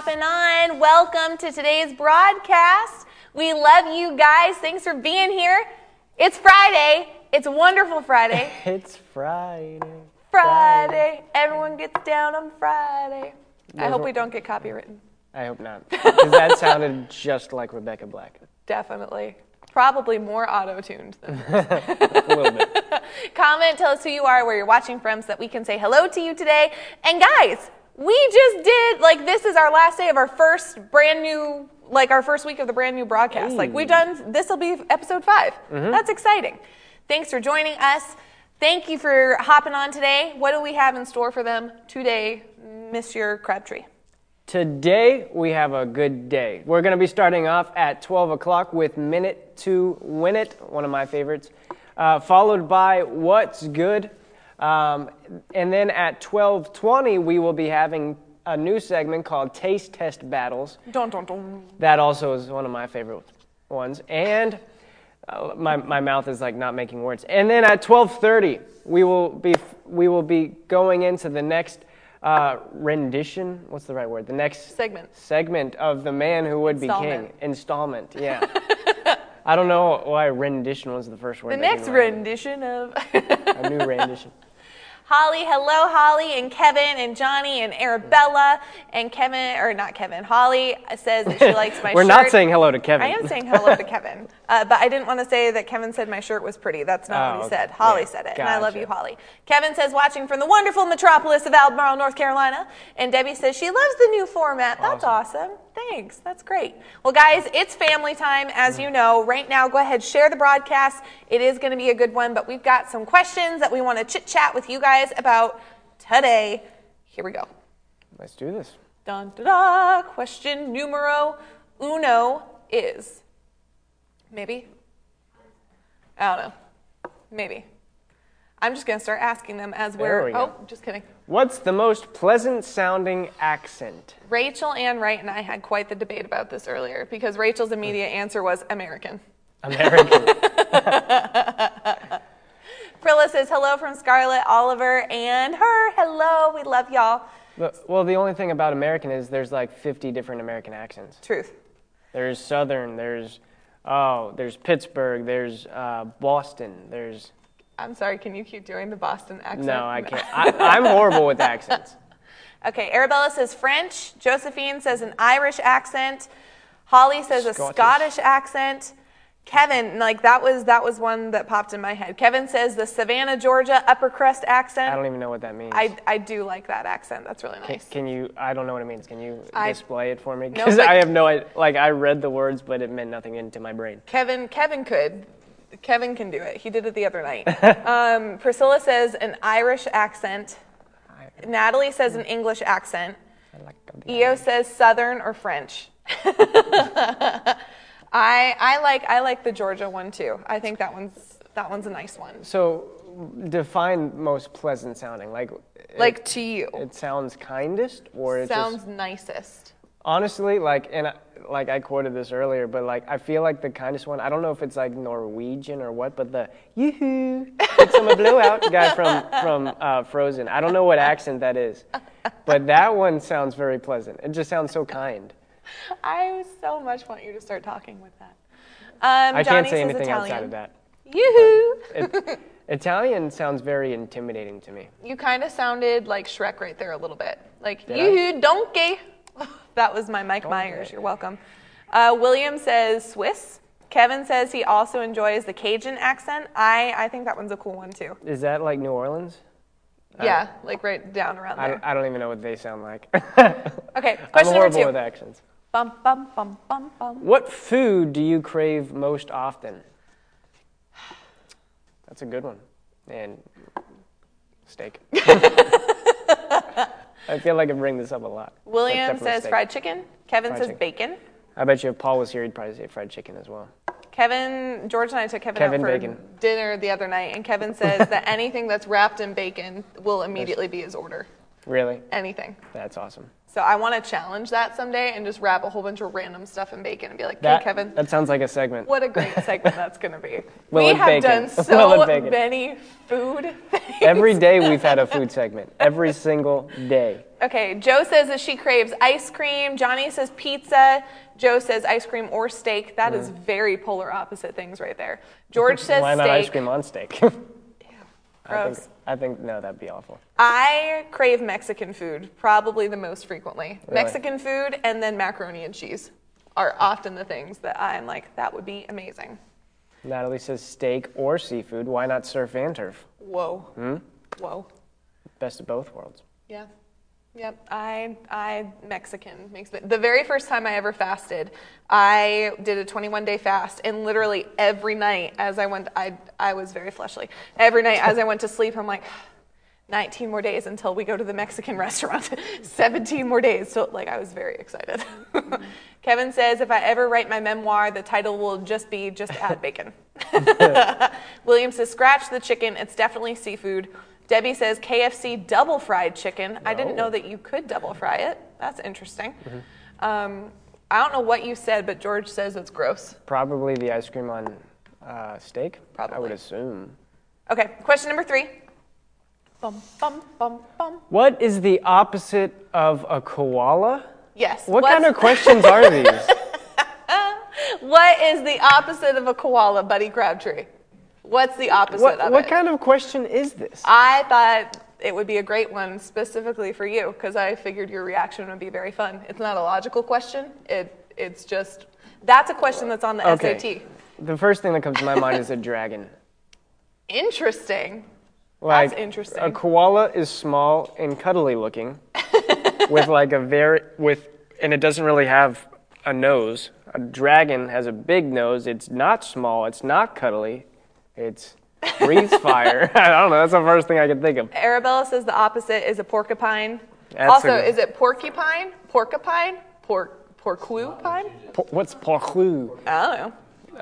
hopping on. Welcome to today's broadcast. We love you guys. Thanks for being here. It's Friday. It's a wonderful Friday. It's Friday. Friday. Everyone gets down on Friday. I hope Never- we don't get copywritten. I hope not. Because that sounded just like Rebecca Black. Definitely. Probably more auto tuned than A little bit. Comment, tell us who you are, where you're watching from, so that we can say hello to you today. And guys, we just did, like, this is our last day of our first brand new, like, our first week of the brand new broadcast. Like, we've done, this will be episode 5 That's exciting. Thanks for joining us. Thank you for hopping on today. What do we have in store for them today, Monsieur Crabtree? Today, we have a good day. We're going to be starting off at 12 o'clock with Minute to Win It, one of my favorites, uh, followed by What's Good. Um, and then at 12.20, we will be having a new segment called Taste Test Battles. Dun, dun, dun. That also is one of my favorite ones. And uh, my, my mouth is like not making words. And then at 12:30, we will be we will be going into the next uh, rendition. What's the right word? The next Segment. segment of the man who would be king. Installment. Yeah. I don't know why rendition was the first word. The next rendition of. A new rendition. Holly, hello, Holly, and Kevin, and Johnny, and Arabella, and Kevin, or not Kevin. Holly says that she likes my We're shirt. not saying hello to Kevin. I am saying hello to Kevin, uh, but I didn't want to say that Kevin said my shirt was pretty. That's not Oh, what he okay. said. Holly Yeah, said it, and I love you, Holly. Kevin says watching from the wonderful metropolis of Albemarle, North Carolina, and Debbie says she loves the new format. That's awesome. Thanks. That's great. Well, guys, it's family time, as you know. Right now, go ahead, share the broadcast. It is going to be a good one, but we've got some questions that we want to chit chat with you guys about today. Here we go. Let's do this. Dun, da, da. Question numero uno is maybe? I don't know. Maybe. I'm just going to start asking them as There we're. we go. oh, just kidding. What's the most pleasant sounding accent? Rachel Ann Wright and I had quite the debate about this earlier because Rachel's immediate hmm. answer was American. American. Prilla says hello from Scarlett, Oliver, and her. Hello, we love y'all. Well, the only thing about American is there's like 50 different American accents. Truth. There's Southern, there's, oh, there's Pittsburgh, there's uh, Boston, there's, I'm sorry, can you keep doing the Boston accent? no, I can't. I, I'm horrible with accents. Okay, Arabella says French. Josephine says an Irish accent. Holly says a Scottish. Scottish accent. Kevin, like that was that was one that popped in my head. Kevin says the Savannah, Georgia upper crust accent. I don't even know what that means. I, I do like that accent. That's really can, nice. can you, I don't know what it means. Can you I- display it for me? No, Because but- I have no idea. Like, I read the words, but it meant nothing into my brain. Kevin Kevin could. Kevin can do it. He did it the other night. um, Priscilla says an Irish accent. Natalie says an English accent. I like EO says Southern or French. I I like I like the Georgia one too. I think that one's that one's a nice one. So, define most pleasant sounding. Like, it- Like to you. it sounds kindest, or it Sounds just nicest. honestly like, and I, like I quoted this earlier, but like I feel like the kindest one. I don't know if it's like Norwegian or what, but the yoo-hoo, it's a blowout guy from from uh, Frozen. I don't know what accent that is, but that one sounds very pleasant. It just sounds so kind. I so much want you to start talking with that. Um, I Johnny can't say anything Italian. outside of that. Yoo-hoo. It, Italian sounds very intimidating to me. You kind of sounded like Shrek right there a little bit. Like, Did yoo-hoo, donkey. that was my Mike Myers. You're welcome. Uh, William says Swiss. Kevin says he also enjoys the Cajun accent. I, I think that one's a cool one too. Is that like New Orleans? Yeah, like right down around I, there. I don't even know what they sound like. Okay, question I'm question number horrible two. with accents. Bum, bum, bum, bum, bum. What food do you crave most often? That's a good one. And steak. I feel like I bring this up a lot. William says steak. fried chicken. Kevin Fried says chicken. bacon. I bet you if Paul was here, he'd probably say fried chicken as well. Kevin, George and I took Kevin, Kevin out for bacon. dinner the other night, and Kevin says that anything that's wrapped in bacon will immediately be his order. Really? Anything. That's awesome. So I want to challenge that someday and just wrap a whole bunch of random stuff in bacon and be like, That, "Okay, Kevin, that sounds like a segment. what a great segment that's going to be." We have bacon? done so many food things. Every day we've had a food segment. Every single day. Okay, Joe says that she craves ice cream. Johnny says pizza. Joe says ice cream or steak. That is mm. very polar opposite things right there. George says Why steak. not ice cream on steak? I Gross. I think no, that'd be awful. I crave Mexican food probably the most frequently. Really? Mexican food and then macaroni and cheese are often the things that I'm like, that would be amazing. Natalie says steak or seafood. Why not surf and turf? Whoa. Hmm? Whoa. Best of both worlds. Yeah. Yep. I I Mexican makes me the very first time I ever fasted, I did a 21 day fast and literally every night as I went I I was very fleshly. Every night as I went to sleep I'm like 19 more days until we go to the Mexican restaurant. 17 more days. So like I was very excited. Kevin says if I ever write my memoir, the title will just be just add bacon. William says scratch the chicken, it's definitely seafood. Debbie says KFC double fried chicken. I didn't know that you could double fry it. That's interesting. Um, I don't know what you said, but George says it's gross. Probably the ice cream on uh, steak. I would assume. Okay, question number three. Bum, bum, bum, bum. What is the opposite of a koala? Yes. What what's- kind of questions are these? What is the opposite of a koala, Buddy Crabtree? What's the opposite what of what it? What kind of question is this? I thought it would be a great one specifically for you because I figured your reaction would be very fun. It's not a logical question. It it's just that's a question that's on the Okay. SAT. The first thing that comes to my mind is a dragon. Interesting. Like interesting. A koala is small and cuddly looking, with like a very with, and it doesn't really have a nose. A dragon has a big nose. It's not small. It's not cuddly. It's breathes fire. I don't know. That's the first thing I can think of. Arabella says the opposite is a porcupine. That's also, a is it porcupine? Porcupine? Pork porcupine? Po- what's porclou? I don't know.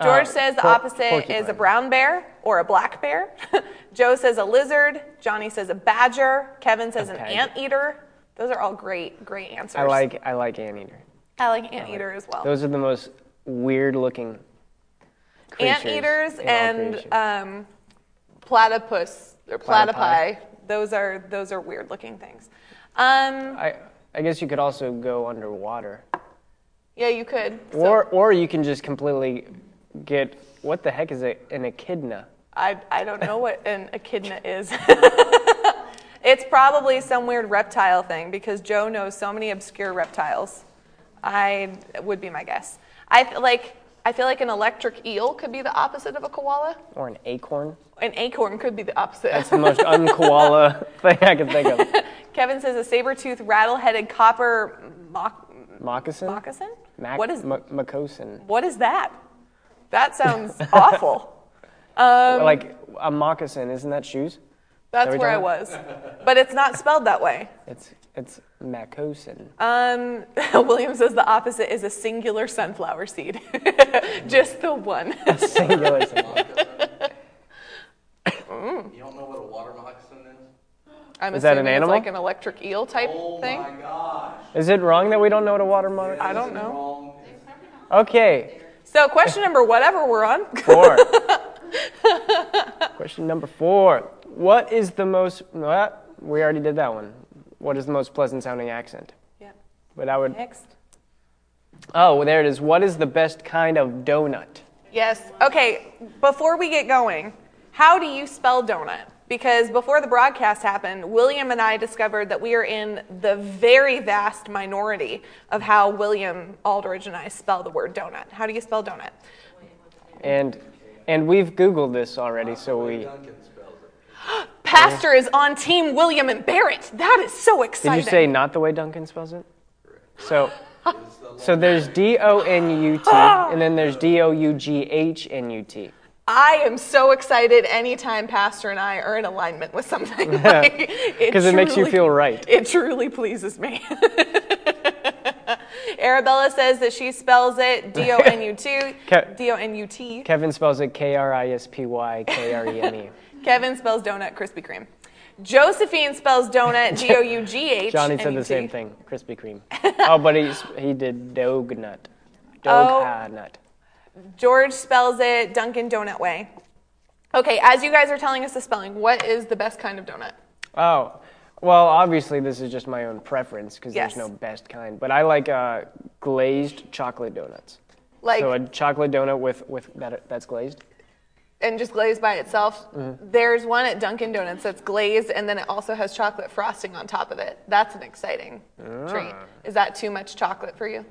George Uh, says the por- opposite is a brown bear or a black bear. Joe says a lizard. Johnny says a badger. Kevin says an anteater. Those are all great, great answers. I like I like anteater. I like anteater as well. Those are the most weird looking creatures. Anteaters in and um, platypus or Platypi. platypi. Those are those are weird looking things. Um, I I guess you could also go underwater. yeah, you could. So Or or you can just completely get what the heck is a, an echidna? I I don't know what an echidna is. it's probably some weird reptile thing because Joe knows so many obscure reptiles. I would be my guess. I like. I feel like an electric eel could be the opposite of a koala. Or an acorn? An acorn could be the opposite. That's the most unkoala thing I can think of. Kevin says a saber-toothed, rattle-headed copper Moccasin? moccasin. Mac- what is M- Macosin. what is that? That sounds awful. Um, like a moccasin, isn't that shoes? That's we where I was, but it's not spelled that way. It's it's Macosin. Um, William says the opposite is a singular sunflower seed, just the one. a Singular. symbol. You don't know what a water moccasin is? I'm Is that an assuming it's animal? like an electric eel type Oh thing. my gosh. Is it wrong that we don't know what a water monitor? I don't know. Wrong. Okay, So question number whatever we're on. four. Question number four. What is the most? What? We already did that one. What is the most pleasant sounding accent? Yeah. But I would. Next. Oh, there it is. What is the best kind of donut? Yes. Okay, before we get going, how do you spell donut? Because before the broadcast happened, William and I discovered that we are in the very vast minority of how William Aldridge and I spell the word donut. How do you spell donut? And and we've Googled this already, so we. Duncan spells. Pastor is on team William and Barrett. That is so exciting. Did you say not the way Duncan spells it? So, so there's D O N U T, ah! and then there's D O U G H N U T. I am so excited anytime Pastor and I are in alignment with something. Because 'Cause it makes you feel right. It truly pleases me. Arabella says that she spells it D O N U T. Ke- D O N U T. Kevin spells it K R I S P Y K R E N E. Kevin spells donut Krispy Kreme. Josephine spells donut D O U G H. Johnny said the same thing, Krispy Kreme. Oh, but he's, he did dog nut. Dog Oh. nut. George spells it Dunkin' Donut Way. Okay, as you guys are telling us the spelling, what is the best kind of donut? Oh, Well, obviously, this is just my own preference because Yes. there's no best kind. But I like uh, glazed chocolate donuts. Like so a chocolate donut with, with that that's glazed. And just glazed by itself. Mm-hmm. There's one at Dunkin' Donuts that's glazed, and then it also has chocolate frosting on top of it. That's an exciting treat. Ah. Is that too much chocolate for you?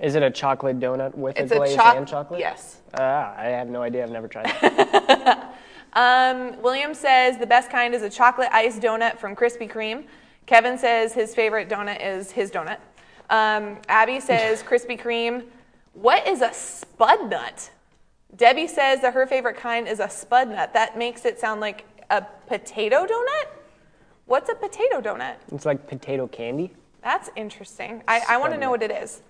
Is it a chocolate donut with It's a a glaze and chocolate? Yes. Ah, I have no idea. I've never tried it. Um, William says the best kind is a chocolate ice donut from Krispy Kreme. Kevin says his favorite donut is his donut. Um, Abby says Krispy Kreme. What is a spud nut? Debbie says that her favorite kind is a spud nut. That makes it sound like a potato donut. What's a potato donut? it's like potato candy. That's interesting. I, I want to know what it is.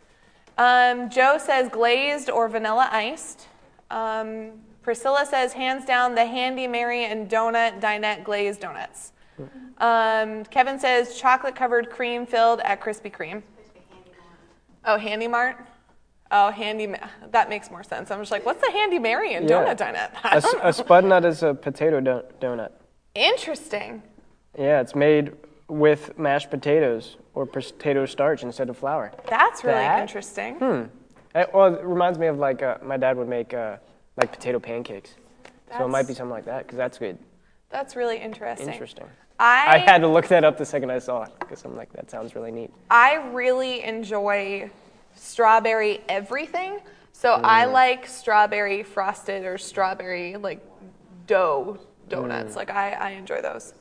Um, Joe says glazed or vanilla iced. Um, Priscilla says hands down the Handy Mary and Donut Dinette glazed donuts. Um, Kevin says chocolate covered cream filled at Krispy Kreme. Oh, Handy Mart. Oh, Handy. Ma- That makes more sense. I'm just like, what's a Handy Mary and Yeah. Donut? I A, a spud nut is a potato don- donut. Interesting. Yeah, it's made with mashed potatoes or potato starch instead of flour. That's really That? interesting. Eh, well, it reminds me of like uh, my dad would make uh, like potato pancakes. So it might be something like that because that's good. That's really interesting. Interesting. I, I had to look that up the second I saw it because I'm like, that sounds really neat. I really enjoy strawberry everything. So I mm. like strawberry frosted or strawberry like dough donuts. Mm. Like I, I enjoy those.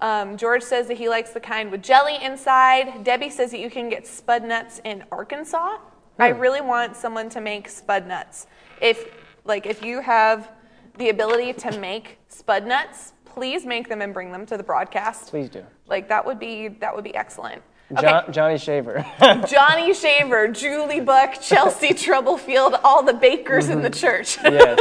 Um, George says that he likes the kind with jelly inside. Debbie says that you can get spud nuts in Arkansas. I hmm. really want someone to make spud nuts. If like if you have the ability to make spud nuts, please make them and bring them to the broadcast. Please do. Like that would be that would be excellent. Okay. John, Johnny Shaver. Johnny Shaver, Julie Buck, Chelsea Troublefield, all the bakers in the mm-hmm. church. yes.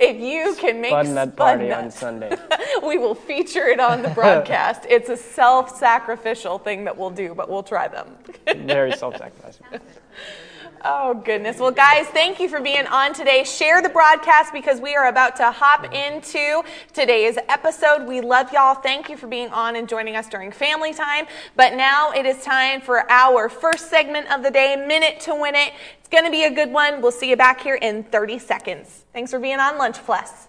if you can make Spud nut party on Sunday. we will feature it on the broadcast. it's a self-sacrificial thing that we'll do, but we'll try them. Very self-sacrificing. Oh, goodness. Well, guys, thank you for being on today. Share the broadcast because we are about to hop into today's episode. We love y'all. Thank you for being on and joining us during family time. But now it is time for our first segment of the day, Minute to Win It. It's going to be a good one. We'll see you back here in 30 seconds. Thanks for being on Lunch Plus.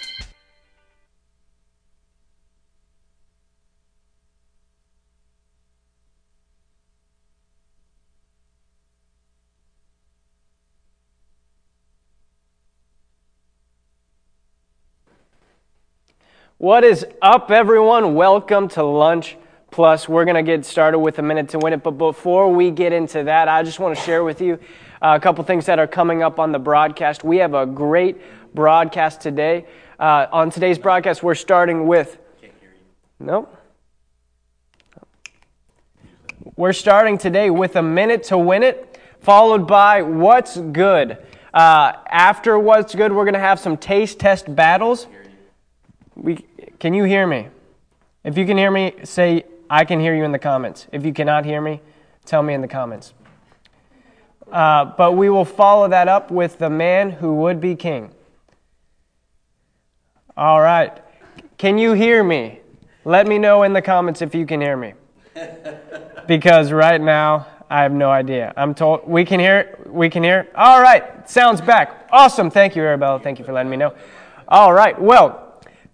What is up, everyone? Welcome to Lunch Plus. We're going to get started with a minute to win it. But before we get into that, I just want to share with you uh, a couple things that are coming up on the broadcast. We have a great broadcast today. Uh, on today's broadcast, we're starting with. Nope. We're starting today with a minute to win it, followed by what's good. Uh, after what's good, we're going to have some taste test battles. We, can you hear me? If you can hear me, say I can hear you in the comments. If you cannot hear me, tell me in the comments. Uh, but we will follow that up with the man who would be king. All right. Can you hear me? Let me know in the comments if you can hear me. Because right now, I have no idea. I'm told we can hear. We can hear. All right. Sounds back. Awesome. Thank you, Arabella. Thank you for letting me know. All right. Well,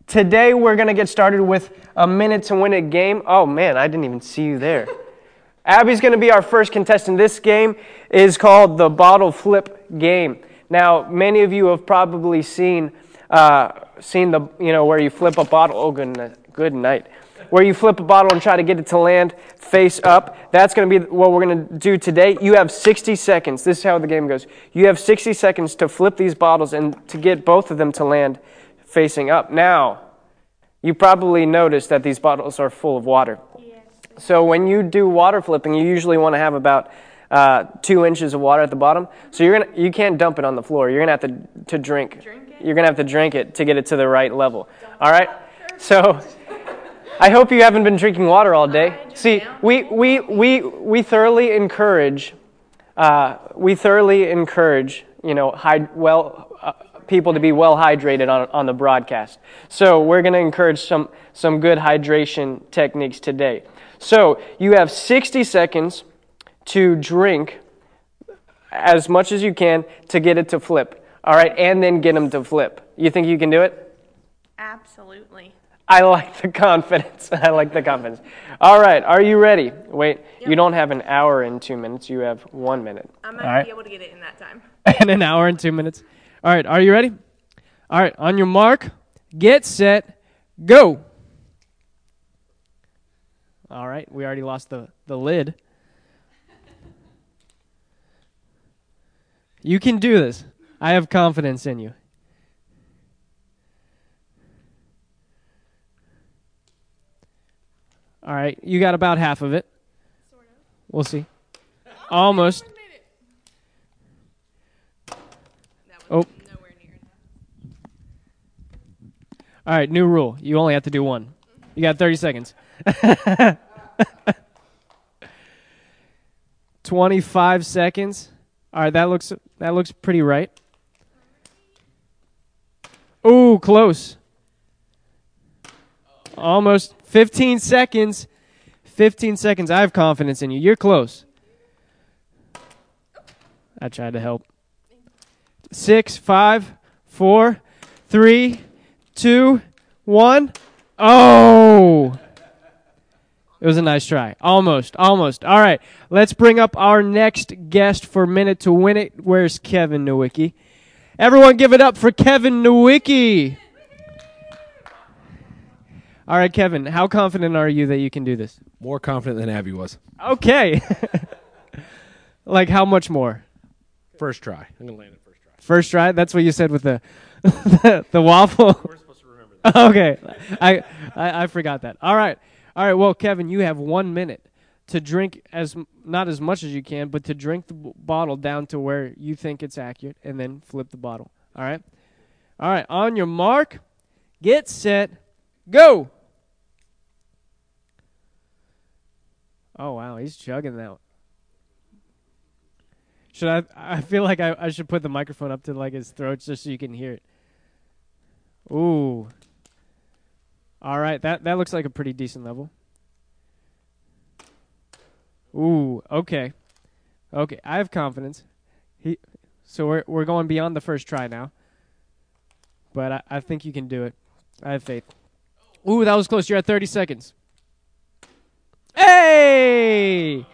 today we're going to get started with a minute to win a game. Oh, man. I didn't even see you there. Abby's going to be our first contestant. This game is called the bottle flip game. Now, many of you have probably seen uh, seen the you know where you flip a bottle. Oh, good. Good night. Where you flip a bottle and try to get it to land face up. That's going to be what we're going to do today. You have 60 seconds. This is how the game goes. You have 60 seconds to flip these bottles and to get both of them to land facing up. Now, you probably noticed that these bottles are full of water. So when you do water flipping, you usually want to have about uh, two inches of water at the bottom. So you're gonna you can't dump it on the floor. You're gonna have to to drink. You're gonna have to drink it to get it to the right level. All right. So I hope you haven't been drinking water all day. See, we we we we thoroughly encourage. Uh, we thoroughly encourage, you know, hyd- well, people to be well hydrated on, on the broadcast. So we're going to encourage some, some good hydration techniques today. So you have 60 seconds to drink as much as you can to get it to flip. All right, and then get them to flip. You think you can do it? Absolutely. I like the confidence. I like the confidence. All right, are you ready? Wait, you don't have an hour and two minutes. You have one minute. I might All right. be able to get it in that time. in an hour and two minutes. All right, are you ready? All right, on your mark, get set, go. All right, we already lost the, the lid. You can do this. I have confidence in you. All right, you got about half of it. We'll see. Almost. Oh. All right, new rule. You only have to do one. You got 30 seconds. 25 seconds. All right, that looks that looks pretty right. Ooh, close. Almost 15 seconds. 15 seconds. I have confidence in you. You're close. I tried to help. Six, five, four, three, two, one. Oh! It was a nice try. Almost, almost. All right, let's bring up our next guest for Minute to Win It. Where's Kevin Nowicki? Everyone give it up for Kevin Nowicki. All right, Kevin, how confident are you that you can do this? More confident than Abby was. Okay. like how much more? First try. I'm gonna land it first try. That's what you said with the the, the waffle. We're supposed to remember that. okay, I, I I forgot that. All right, all right. Well, Kevin, you have one minute to drink as not as much as you can, but to drink the b- bottle down to where you think it's accurate, and then flip the bottle. All right, all right. On your mark, get set, go. Oh wow, he's chugging that. Should I? I feel like I, I should put the microphone up to like his throat just so you can hear it. Ooh. All right, that that looks like a pretty decent level. Ooh, okay. Okay, I have confidence. He so we're we're going beyond the first try now. But I, I think you can do it. I have faith. Ooh, that was close. You're at 30 seconds. Hey!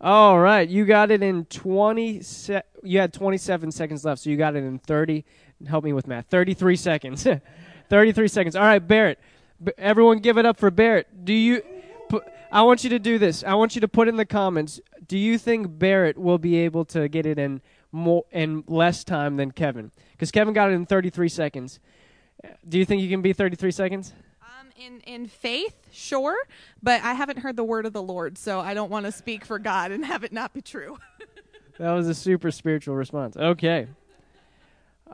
All right, you got it in 20 se- you had 27 seconds left, so you got it in 30. Help me with math. 33 seconds. 33 seconds. All right, Barrett. B- everyone give it up for Barrett. Do you pu- I want you to do this. I want you to put in the comments, do you think Barrett will be able to get it in more in less time than Kevin? Cuz Kevin got it in 33 seconds. Do you think you can be 33 seconds? In in faith, sure, but I haven't heard the word of the Lord, so I don't want to speak for God and have it not be true. That was a super spiritual response. Okay.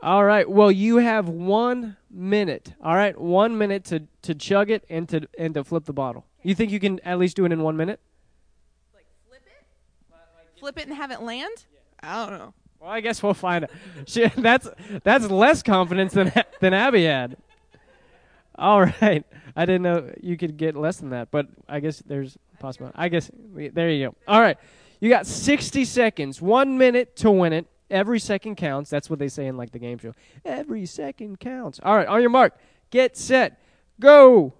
All right. Well, you have one minute. All right, one minute to, to chug it and to and to flip the bottle. You think you can at least do it in one minute? Like flip it, flip it and have it land? I don't know. Well, I guess we'll find out. She, that's that's less confidence than than Abby had. All right. I didn't know you could get less than that, but I guess there's possible. I guess we, there you go. All right. You got 60 seconds, one minute to win it. Every second counts. That's what they say in like the game show. Every second counts. All right. On your mark, get set, go.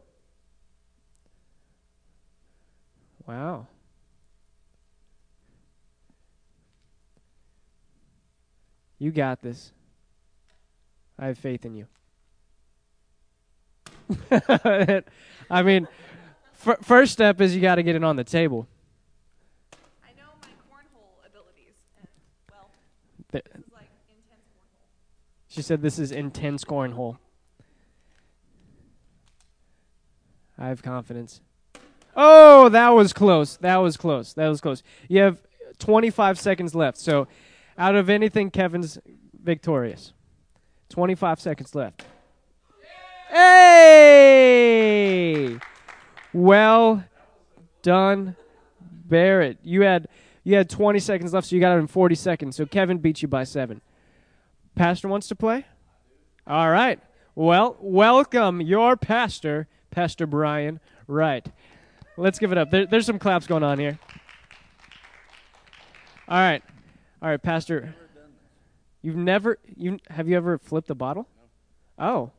Wow. You got this. I have faith in you. I mean, f- first step is you got to get it on the table. I know my cornhole abilities. And, well, Th- this is like intense cornhole. She said this is intense cornhole. I have confidence. Oh, that was close. That was close. That was close. You have 25 seconds left. So, out of anything, Kevin's victorious. 25 seconds left. Hey! Well done, Barrett. You had you had 20 seconds left, so you got it in 40 seconds. So Kevin beat you by seven. Pastor wants to play. All right. Well, welcome your pastor, Pastor Brian. Right. Let's give it up. There, there's some claps going on here. All right. All right, Pastor. You've never you have you ever flipped a bottle? Oh.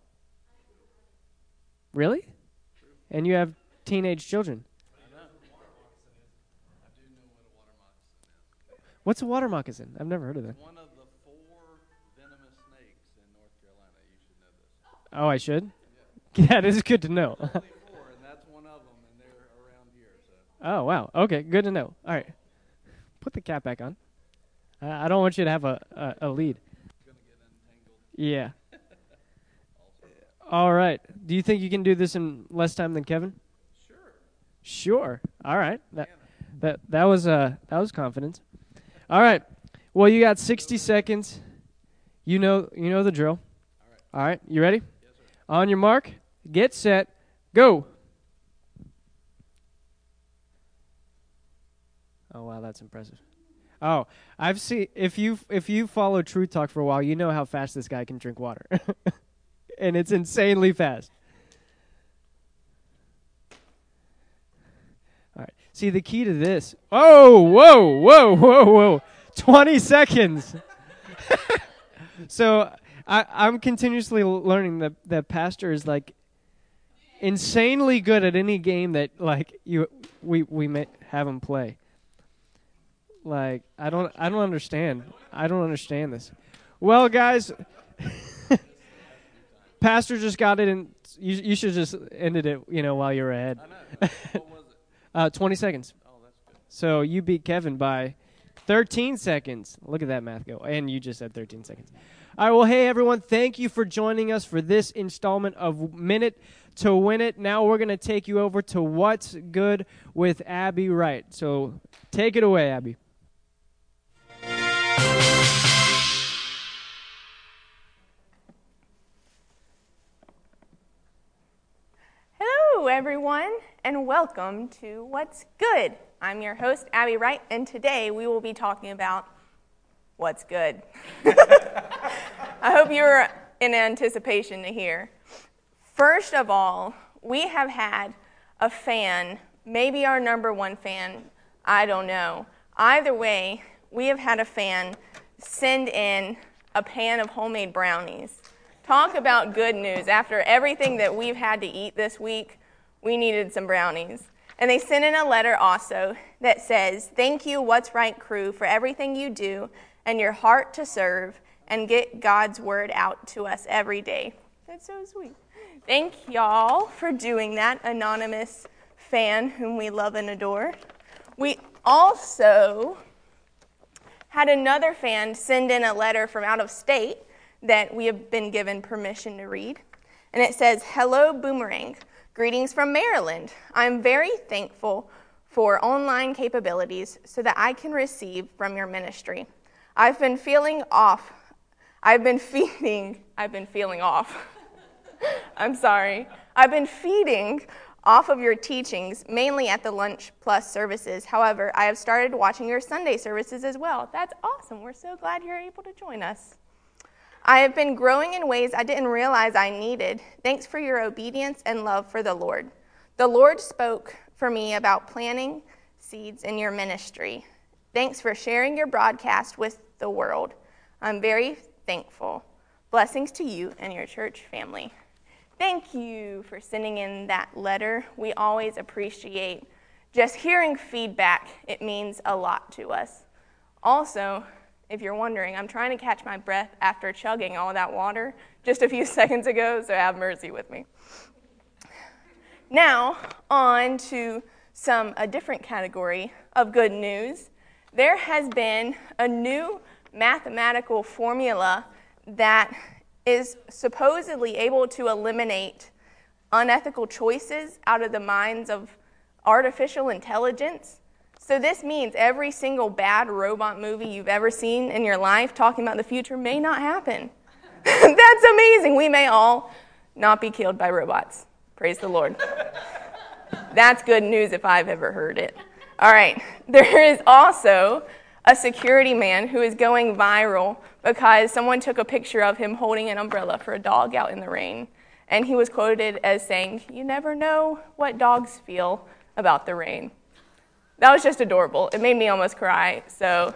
Really? And you have teenage children. What's a water moccasin? I've never heard of that. One of the four venomous snakes in North Carolina. You should know this. Oh, I should. Yeah, this is good to know. Only four, and that's one of them, and they're around here. So oh wow. Okay, good to know. All right, put the cap back on. I, I don't want you to have a a, a lead. gonna get entangled. Yeah. All right. Do you think you can do this in less time than Kevin? Sure. Sure. All right. That that that was uh that was confidence. All right. Well, you got 60 seconds. You know you know the drill. All right. You ready? Yes, sir. On your mark, get set, go. Oh wow, that's impressive. Oh, I've seen if you if you follow True Talk for a while, you know how fast this guy can drink water. and it's insanely fast. All right. See the key to this. Oh, whoa, whoa, whoa, whoa. 20 seconds. so I, I'm continuously learning that that pastor is like insanely good at any game that like you we we may have him play. Like I don't I don't understand. I don't understand this. Well, guys, pastor just got it, and you you should just ended it. You know while you were ahead. I know. what was it? Uh, 20 seconds. Oh, that's good. So you beat Kevin by 13 seconds. Look at that math go. And you just said 13 seconds. All right, well, hey, everyone, thank you for joining us for this installment of Minute to Win It. Now we're going to take you over to What's Good with Abby Wright. So take it away, Abby. Hello, everyone, and welcome to What's Good. I'm your host, Abby Wright, and today we will be talking about what's good. I hope you're in anticipation to hear. First of all, we have had a fan, maybe our number one fan, I don't know. Either way, we have had a fan send in a pan of homemade brownies. Talk about good news. After everything that we've had to eat this week, we needed some brownies. And they sent in a letter also that says, Thank you, What's Right crew, for everything you do and your heart to serve and get God's word out to us every day. That's so sweet. Thank y'all for doing that, anonymous fan whom we love and adore. We also had another fan send in a letter from out of state that we have been given permission to read. And it says, Hello, Boomerang. Greetings from Maryland. I'm very thankful for online capabilities so that I can receive from your ministry. I've been feeling off. I've been feeding. I've been feeling off. I'm sorry. I've been feeding off of your teachings, mainly at the Lunch Plus services. However, I have started watching your Sunday services as well. That's awesome. We're so glad you're able to join us. I have been growing in ways I didn't realize I needed. Thanks for your obedience and love for the Lord. The Lord spoke for me about planting seeds in your ministry. Thanks for sharing your broadcast with the world. I'm very thankful. Blessings to you and your church family. Thank you for sending in that letter. We always appreciate just hearing feedback, it means a lot to us. Also, if you're wondering, I'm trying to catch my breath after chugging all that water just a few seconds ago, so have mercy with me. Now, on to some a different category of good news. There has been a new mathematical formula that is supposedly able to eliminate unethical choices out of the minds of artificial intelligence. So this means every single bad robot movie you've ever seen in your life talking about the future may not happen. That's amazing. We may all not be killed by robots. Praise the Lord. That's good news if I've ever heard it. All right. There is also a security man who is going viral because someone took a picture of him holding an umbrella for a dog out in the rain. And he was quoted as saying, You never know what dogs feel about the rain. That was just adorable. It made me almost cry, so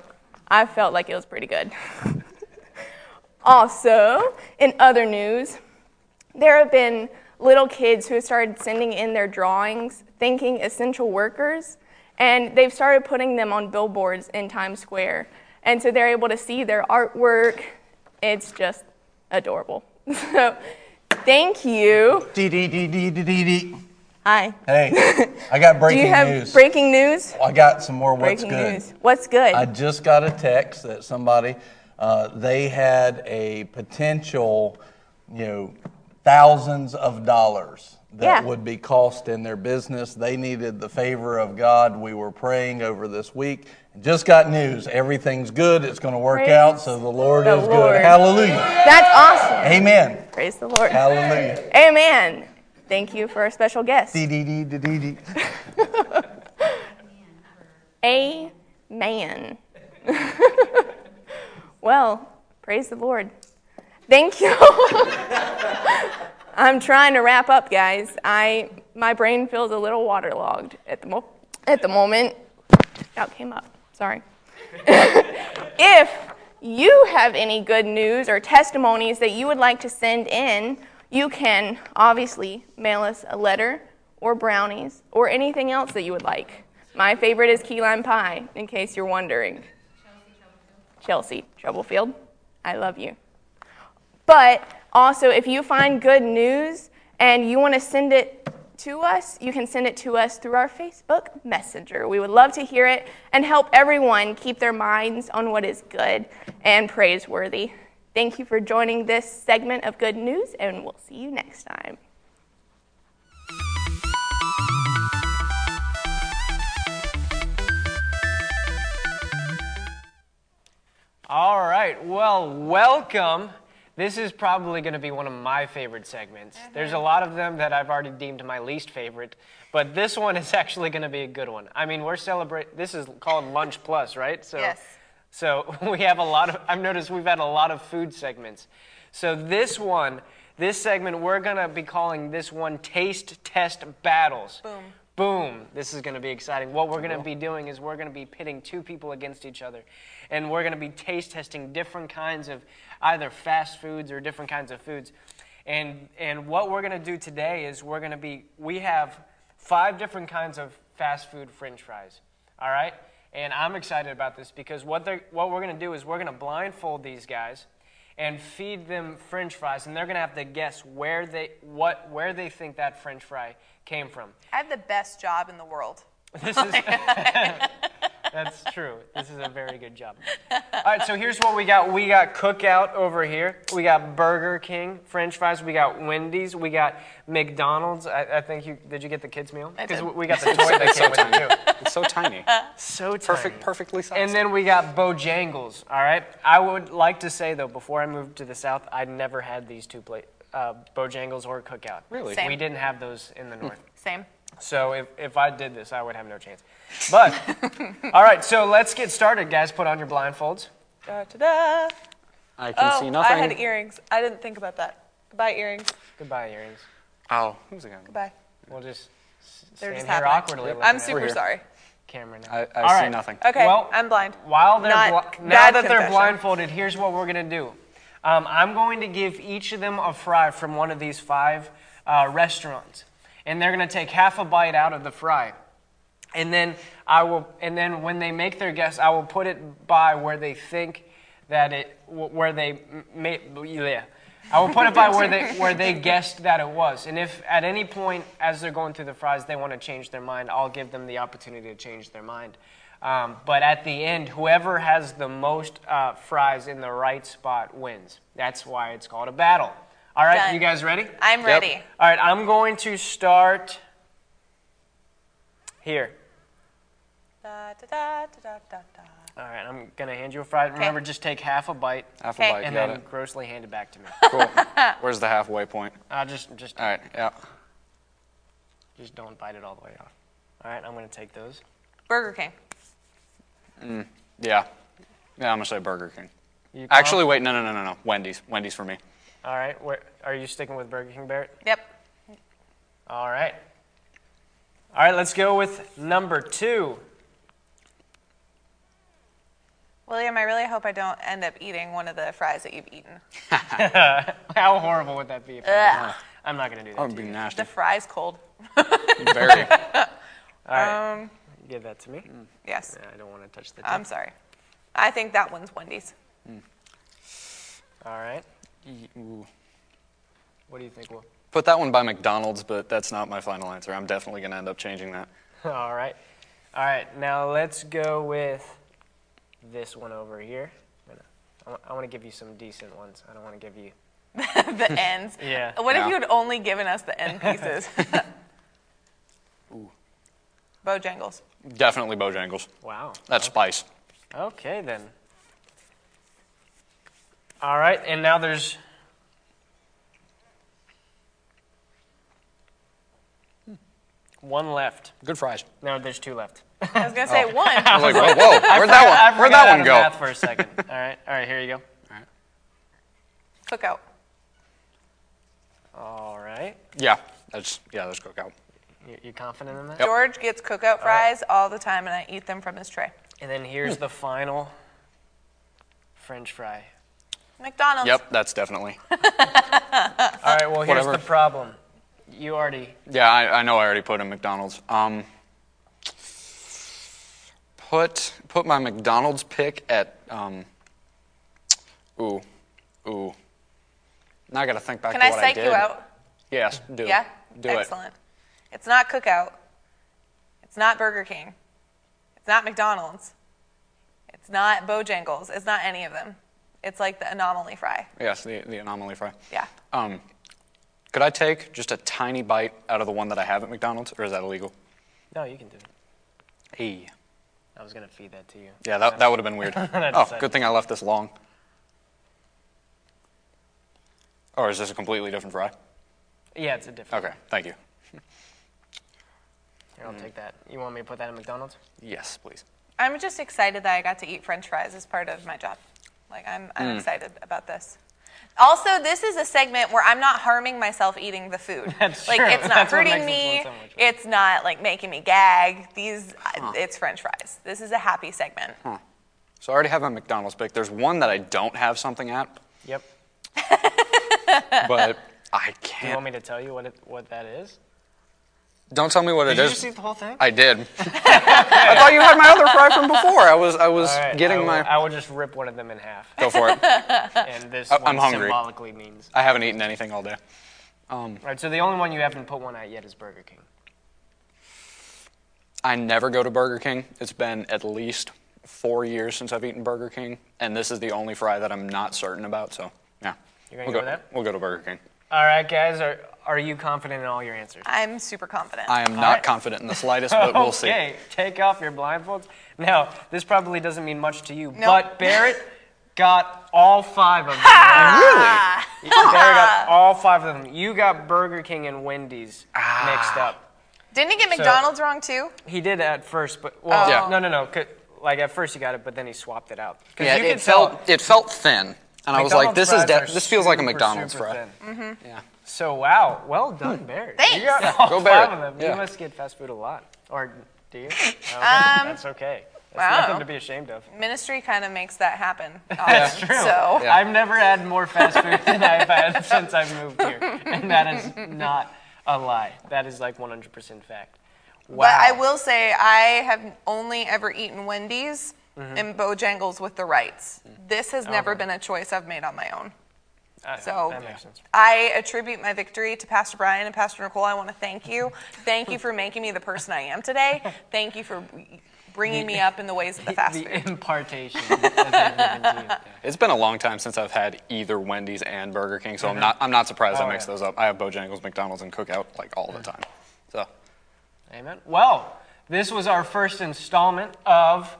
I felt like it was pretty good. also, in other news, there have been little kids who have started sending in their drawings thanking essential workers, and they've started putting them on billboards in Times Square. And so they're able to see their artwork. It's just adorable. So, thank you. Dee dee dee dee dee dee. Hi. Hey, I got Do breaking you have news. breaking news? I got some more what's breaking good. news. What's good? I just got a text that somebody uh, they had a potential, you know, thousands of dollars that Yeah. would be cost in their business. They needed the favor of God. We were praying over this week. Just got news. Everything's good. It's going to work Praise out. So the Lord the is Lord. good. Hallelujah. That's awesome. Amen. Praise the Lord. Hallelujah. Amen. Thank you for a special guest. Amen. well, praise the Lord. Thank you. I'm trying to wrap up, guys. I my brain feels a little waterlogged at the mo- at the moment. Out came up. Sorry. if you have any good news or testimonies that you would like to send in, you can obviously mail us a letter or brownies or anything else that you would like. My favorite is key lime pie, in case you're wondering. Chelsea Troublefield, I love you. But also, if you find good news and you want to send it to us, you can send it to us through our Facebook Messenger. We would love to hear it and help everyone keep their minds on what is good and praiseworthy. Thank you for joining this segment of Good News, and we'll see you next time. All right. Well, welcome. This is probably going to be one of my favorite segments. Mm-hmm. There's a lot of them that I've already deemed my least favorite, but this one is actually going to be a good one. I mean, we're celebrating. This is called Lunch Plus, right? So, Yes. So we have a lot of. I've noticed we've had a lot of food segments. So this one, this segment, we're going to be calling this one Taste Test Battles. Boom. Boom. This is going to be exciting. What we're going to be doing is we're going to be pitting two people against each other. And we're going to be taste testing different kinds of either fast foods or different kinds of foods. And, and what we're going to do today is we're going to be, we have five different kinds of fast food french fries. All right? And I'm excited about this because what, they're, what we're going to do is we're going to blindfold these guys and feed them french fries and they're going to have to guess where they what where they think that french fry came from I have the best job in the world. this is that's true this is a very good job all right so here's what we got we got cookout over here we got burger king french fries we got wendy's we got mcdonald's i, I think you did you get the kids meal because we got the toy that came with it too It's so tiny. so tiny. Perfect, perfectly sized. And then we got Bojangles. All right. I would like to say though, before I moved to the south, I never had these two plate uh, Bojangles or Cookout. Really? Same. We didn't have those in the north. Same. So if, if I did this, I would have no chance. But all right, so let's get started, guys. Put on your blindfolds. Da, da, da. I can Oh, see nothing. I had earrings. I didn't think about that. Goodbye, earrings. Goodbye, earrings. oh, who's again? Goodbye. We'll just They're stand just here happening. awkwardly. looking I'm super here. sorry. camera now. I, I All see right. nothing. Okay, Well- I'm blind. While they're Not bli- now bad that they're blindfolded, here's what we're gonna do. Um, I'm going to give each of them a fry from one of these five uh, restaurants, and they're gonna take half a bite out of the fry, and then I will, and then when they make their guess, I will put it by where they think that it, where they may, yeah. I will put it by where they where they guessed that it was, and if at any point as they're going through the fries they want to change their mind, I'll give them the opportunity to change their mind. Um, but at the end, whoever has the most uh, fries in the right spot wins. That's why it's called a battle. All right, Done. you guys ready? I'm ready. All right, I'm going to start. Here. Da, da, da, da, da, da. All right, I'm gonna hand you a fry. Remember, just take half a bite Half Okay. a bite. and then it. grossly hand it back to me. Cool. Where's the halfway point? Uh, just, just, All right. Yeah. just don't bite it all the way off. All right, I'm gonna take those. Burger King. Yeah. Yeah. I'm gonna say Burger King. Actually, wait. No, no, no, no, no. Wendy's. Wendy's for me. All right, where, are you sticking with Burger King, Barrett? Yep. All right. All right, let's go with number two. William, I really hope I don't end up eating one of the fries that you've eaten. How horrible would that be? If I did? I'm not gonna do That that. would be The nasty. fries cold. Very. All right, Um, give that to me. yes. Yeah, I don't want to touch the tip. I'm sorry. I think that one's Wendy's. All right. Ooh. What do you think, Will? Put that one by McDonald's, but that's not my final answer. I'm definitely gonna end up changing that. All right. All right. Now let's go with this one over here. I'm gonna- I wa- I want to give you some decent ones. I don't want to give you. the ends. Yeah. What if you had only given us the end pieces? Ooh. Bojangles. Definitely Bojangles. Wow. That's spice. Okay then. All right, and now there's. One left. Good fries. No, there's two left. I was gonna say oh. one. I was like, whoa, whoa. Where'd that one? Where'd that one go? Math for a second. All right, all right. Here you go. Cookout. All right. Yeah. That's yeah. That's cookout. You, you confident in that? Yep. George gets cookout fries all the time, and I eat them from his tray. And then here's hmm. the final French fry. McDonald's. Yep. That's definitely. All right. Well, here's Whatever. the problem. You already. Yeah. I, I know. I already put in McDonald's. Um. Put put my McDonald's pick at um. Ooh, ooh. Now I gotta think back Can to I what psych I did. you out? Yes. Do it. Yeah. Do Excellent. It's not cookout. It's not Burger King. It's not McDonald's. It's not Bojangles. It's not any of them. It's like the anomaly fry. Yes. The the anomaly fry. Yeah. Um. Could I take just a tiny bite out of the one that I have at McDonald's, or is that illegal? No, you can do it. Hey. I was gonna feed that to you. Yeah, that, that would have been weird. Oh, sad. good thing I left this long. Or is this a completely different fry? Yeah, it's a different. Okay, thank you. Here, I'll take that. You want me to put that in McDonald's? Yes, please. I'm just excited that I got to eat French fries as part of my job. Like I'm, I'm Hmm. excited about this. Also, this is a segment where I'm not harming myself eating the food. That's like true. it's not That's hurting me. so it's not like making me gag. These, it's French fries. This is a happy segment. So I already have a McDonald's pick. There's one that I don't have something at, Yep. but I can't. Do you want me to tell you what it, what that is? Don't tell me what it is. Did you eat the whole thing? I did. I thought you had my other fry from before. I was I was right, getting I will, my. I will just rip one of them in half, Go for it. and this I- one I'm hungry. symbolically means. I haven't eaten anything all day. Um, all right, so the only one you haven't put one at yet is Burger King. I never go to Burger King. It's been at least four years since I've eaten Burger King, and this is the only fry that I'm not certain about. So yeah, You're gonna we'll go with that? We'll go to Burger King. All right, guys, are are you confident in all your answers? I'm super confident. I am not right. confident in the slightest, but we'll see. Okay, take off your blindfolds. Now, this probably doesn't mean much to you, Nope. but Barrett got all five of them. right. Really? Barrett got all five of them. You got Burger King and Wendy's ah. mixed up. Didn't he get McDonald's wrong too? He did at first, but oh. well, Yeah. no, no, no. 'cause, Like at first he got it, but then he swapped it out. Yeah, you it could tell felt it felt thin, and I was like, "This is de- this feels like a McDonald's super Mm-hmm. Yeah. So wow, well done, Barrett. Thanks. You got Yeah, all go five Barrett. of them. Yeah. You must get fast food a lot, or do you? Um, that's okay. That's wow. nothing to be ashamed of. Ministry kind of makes that happen. That's true. So Yeah. I've never had more fast food than I've had since I've moved here, and that is not a lie. That is like 100% fact. Wow. But I will say I have only ever eaten Wendy's Mm-hmm. and Bojangles with the rights. Mm-hmm. This has never Okay. been a choice I've made on my own. I- So that makes sense. I attribute my victory to Pastor Brian and Pastor Nicole. I want to thank you. Thank you for making me the person I am today. Thank you for bringing me up in the ways of the fast The food. impartation that they've given to you. It's been a long time since I've had either Wendy's and Burger King, so I'm mm-hmm. not I'm not surprised Oh, I mixed yeah. those up. I have Bojangles, McDonald's, and Cookout like all the mm-hmm. time. So Amen. Well, This was our first installment of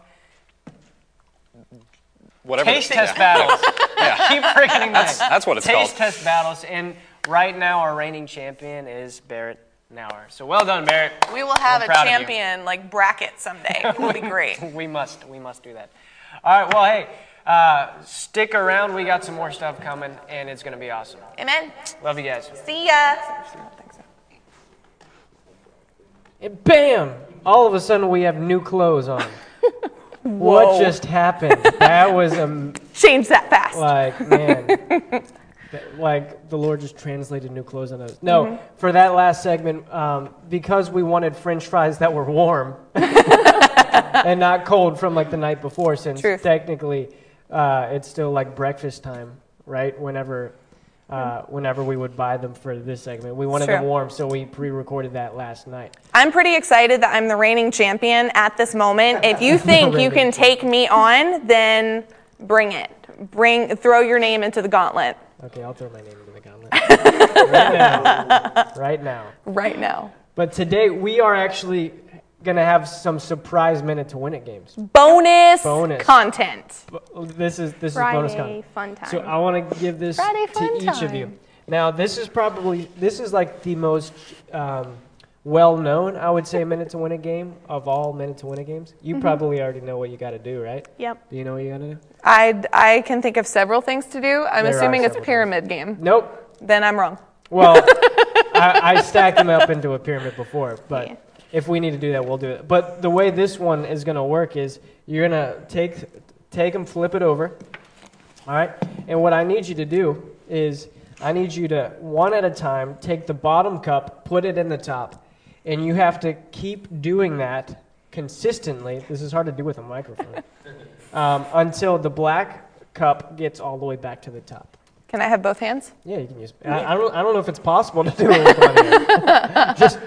Whatever. Taste the- Test yeah. Battles. Keep forgetting that. that's what it's Taste called. Test Battles. And right now, our reigning champion is Barrett Nauer. So well done, Barrett. We will have We're a proud of you. champion like bracket someday. It will be great. We must. We must do that. All right. Well, hey, uh, stick around. We got some more stuff coming, and it's going to be awesome. Amen. Love you guys. See ya. And bam! All of a sudden, we have new clothes on. what just happened? That was um, Change that fast. like man, like the Lord just translated new clothes on us. No, Mm-hmm. for that last segment, um, because we wanted French fries that were warm and not cold from like the night before, since Truth. technically uh, it's still like breakfast time, right? Whenever. Uh, whenever we would buy them for this segment, we wanted them warm, so we pre-recorded that last night. I'm pretty excited that I'm the reigning champion at this moment. If you think you can take me on, then bring it. Bring throw your name into the gauntlet Okay, I'll throw my name into the gauntlet right now. Right now. right now. But today we are actually gonna have some surprise minute to win it games. Bonus, Bonus. content. This is this is bonus Friday content. fun time. So I want to give this Friday to fun each of you. Now this is probably this is like the most um, well known, I would say, minute to win a game of all minute to win a games. You Mm-hmm. probably already know what you got to do, right? Yep. Do you know what you got to do? I I can think of several things to do. I'm There assuming it's pyramid game. Nope. Then I'm wrong. Well, I, I stacked them up into a pyramid before, but Yeah. If we need to do that, we'll do it. But the way this one is going to work is you're going to take take them, flip it over, all right. And what I need you to do is I need you to one at a time take the bottom cup, put it in the top, and you have to keep doing that consistently. This is hard to do with a microphone um, until the black cup gets all the way back to the top. Can I have both hands? Yeah, you can use. I, I don't. I don't know if it's possible to do it with one hand. Just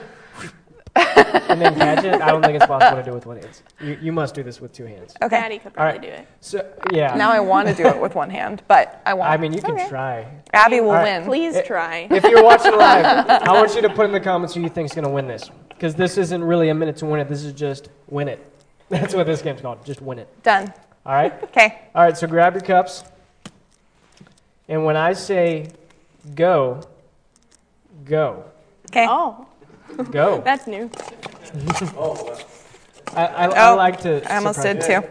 and then catch it. I don't think it's possible to do it with one hand. You, you must do this with two hands. Okay. Daddy could All probably right. do it. So yeah. Now I want to do it with one hand, but I won't. I mean, you can okay. try. Abby will All right. win. Please try. If you're watching live, I want you to put in the comments who you think's gonna win this, because this isn't really a minute to win it. This is just win it. That's what this game's called. Just win it. Done. All right. Okay. All right. So grab your cups, and when I say go, go, Okay. Oh, go. that's new. I, I, I Oh, like to. I almost surprise did you. too.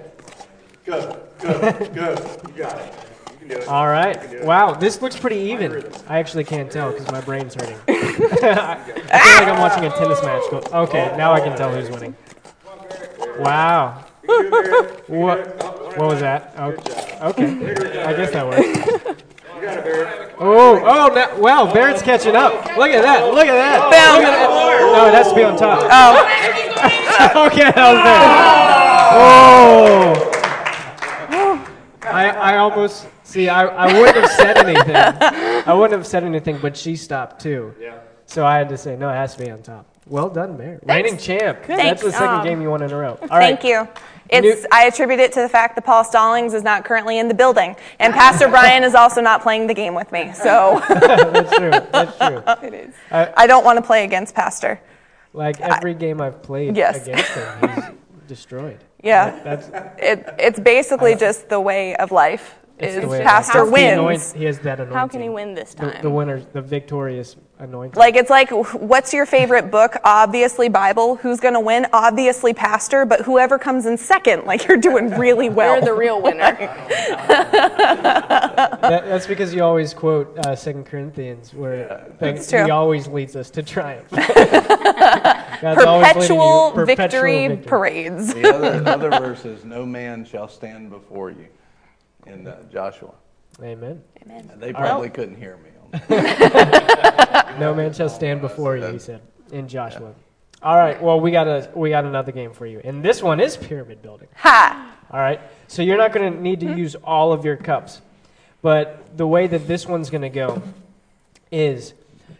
Good, good, good. You got it. You can do it. All right. Wow, this looks pretty even. I actually can't tell because my brain's hurting. I feel like I'm ah! watching a tennis match. Go, okay, now I can tell who's winning. Wow. What? What was that? Okay. okay. I guess that worked. You got it, Barrett. Oh, oh, now, wow, Barrett's catching up. Look at that. Look at that. Look at that. No, it has to be on top. Oh, okay, that was there. Oh. I, I almost see. I, I wouldn't have said anything. I wouldn't have said anything, but she stopped too. Yeah. So I had to say no. It has to be on top. Well done, Barrett. Reigning champ. That's Thanks. the second Um, game you won in a row. All right. Thank you. It's, New- I attribute it to the fact that Paul Stallings is not currently in the building, and Pastor Brian is also not playing the game with me. So That's true. That's true. it is. I- I don't want to play against Pastor. Like every game I've played Yes. against him, he's destroyed. Yeah, That's it, it's basically just the way of life. it's Is the way. Pastor He anoint- wins? He has that anointing. How can he win this The, time? the winner, the victorious anointing. Like it's like, what's your favorite book? Obviously Bible. Who's gonna win? Obviously Pastor. But whoever comes in second, like you're doing really well. You're the real winner. That, that's because you always quote uh, Second Corinthians, where That's he true. always leads us to triumph. God's always leading you- perpetual, perpetual victory, parades. The other, other verse is, no man shall stand before you in uh, Joshua. Amen. They probably couldn't hear me. On that. No man shall stand before you, he said in Joshua. All right. Well, we got a we got another game for you, and this one is pyramid building. Ha! All right. So you're not going to need to use all of your cups. But the way that this one's going to go is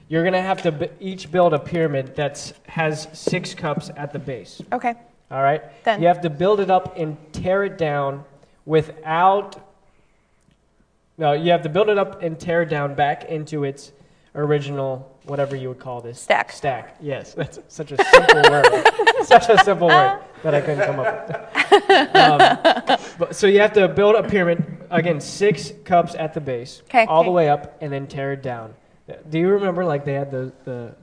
you're going to have to b- each build a pyramid that has six cups at the base. Okay. All right? Then You have to build it up and tear it down without. No, you have to build it up and tear it down back into its original, whatever you would call this. Stack. Stack. Yes, that's such a simple word. Such a simple word that I couldn't come up with. Um, but, so you have to build a pyramid. Again, six cups at the base, 'Kay. all the way up, and then tear it down. Do you remember like they had the the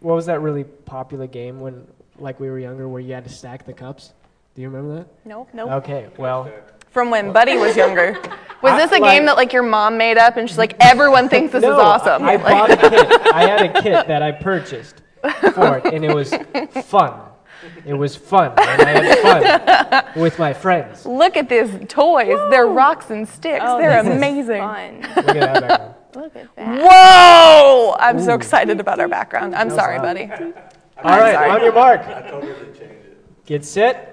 what was that really popular game when like we were younger where you had to stack the cups? Do you remember that? No. Nope. Okay, well, From when Buddy was younger. Was I- this a like- game that like your mom made up and she's like, everyone thinks this no, is awesome? I, I Like- bought a kit. I had a kit that I purchased for it, and it was fun. It was fun, and I had fun with my friends. Look at these toys. They're rocks and sticks. Oh, They're this is amazing. Fun. Look at that. Look at that. Whoa! I'm so excited about our background. I'm sorry, loud. buddy. All right, sorry. on your mark. Get set.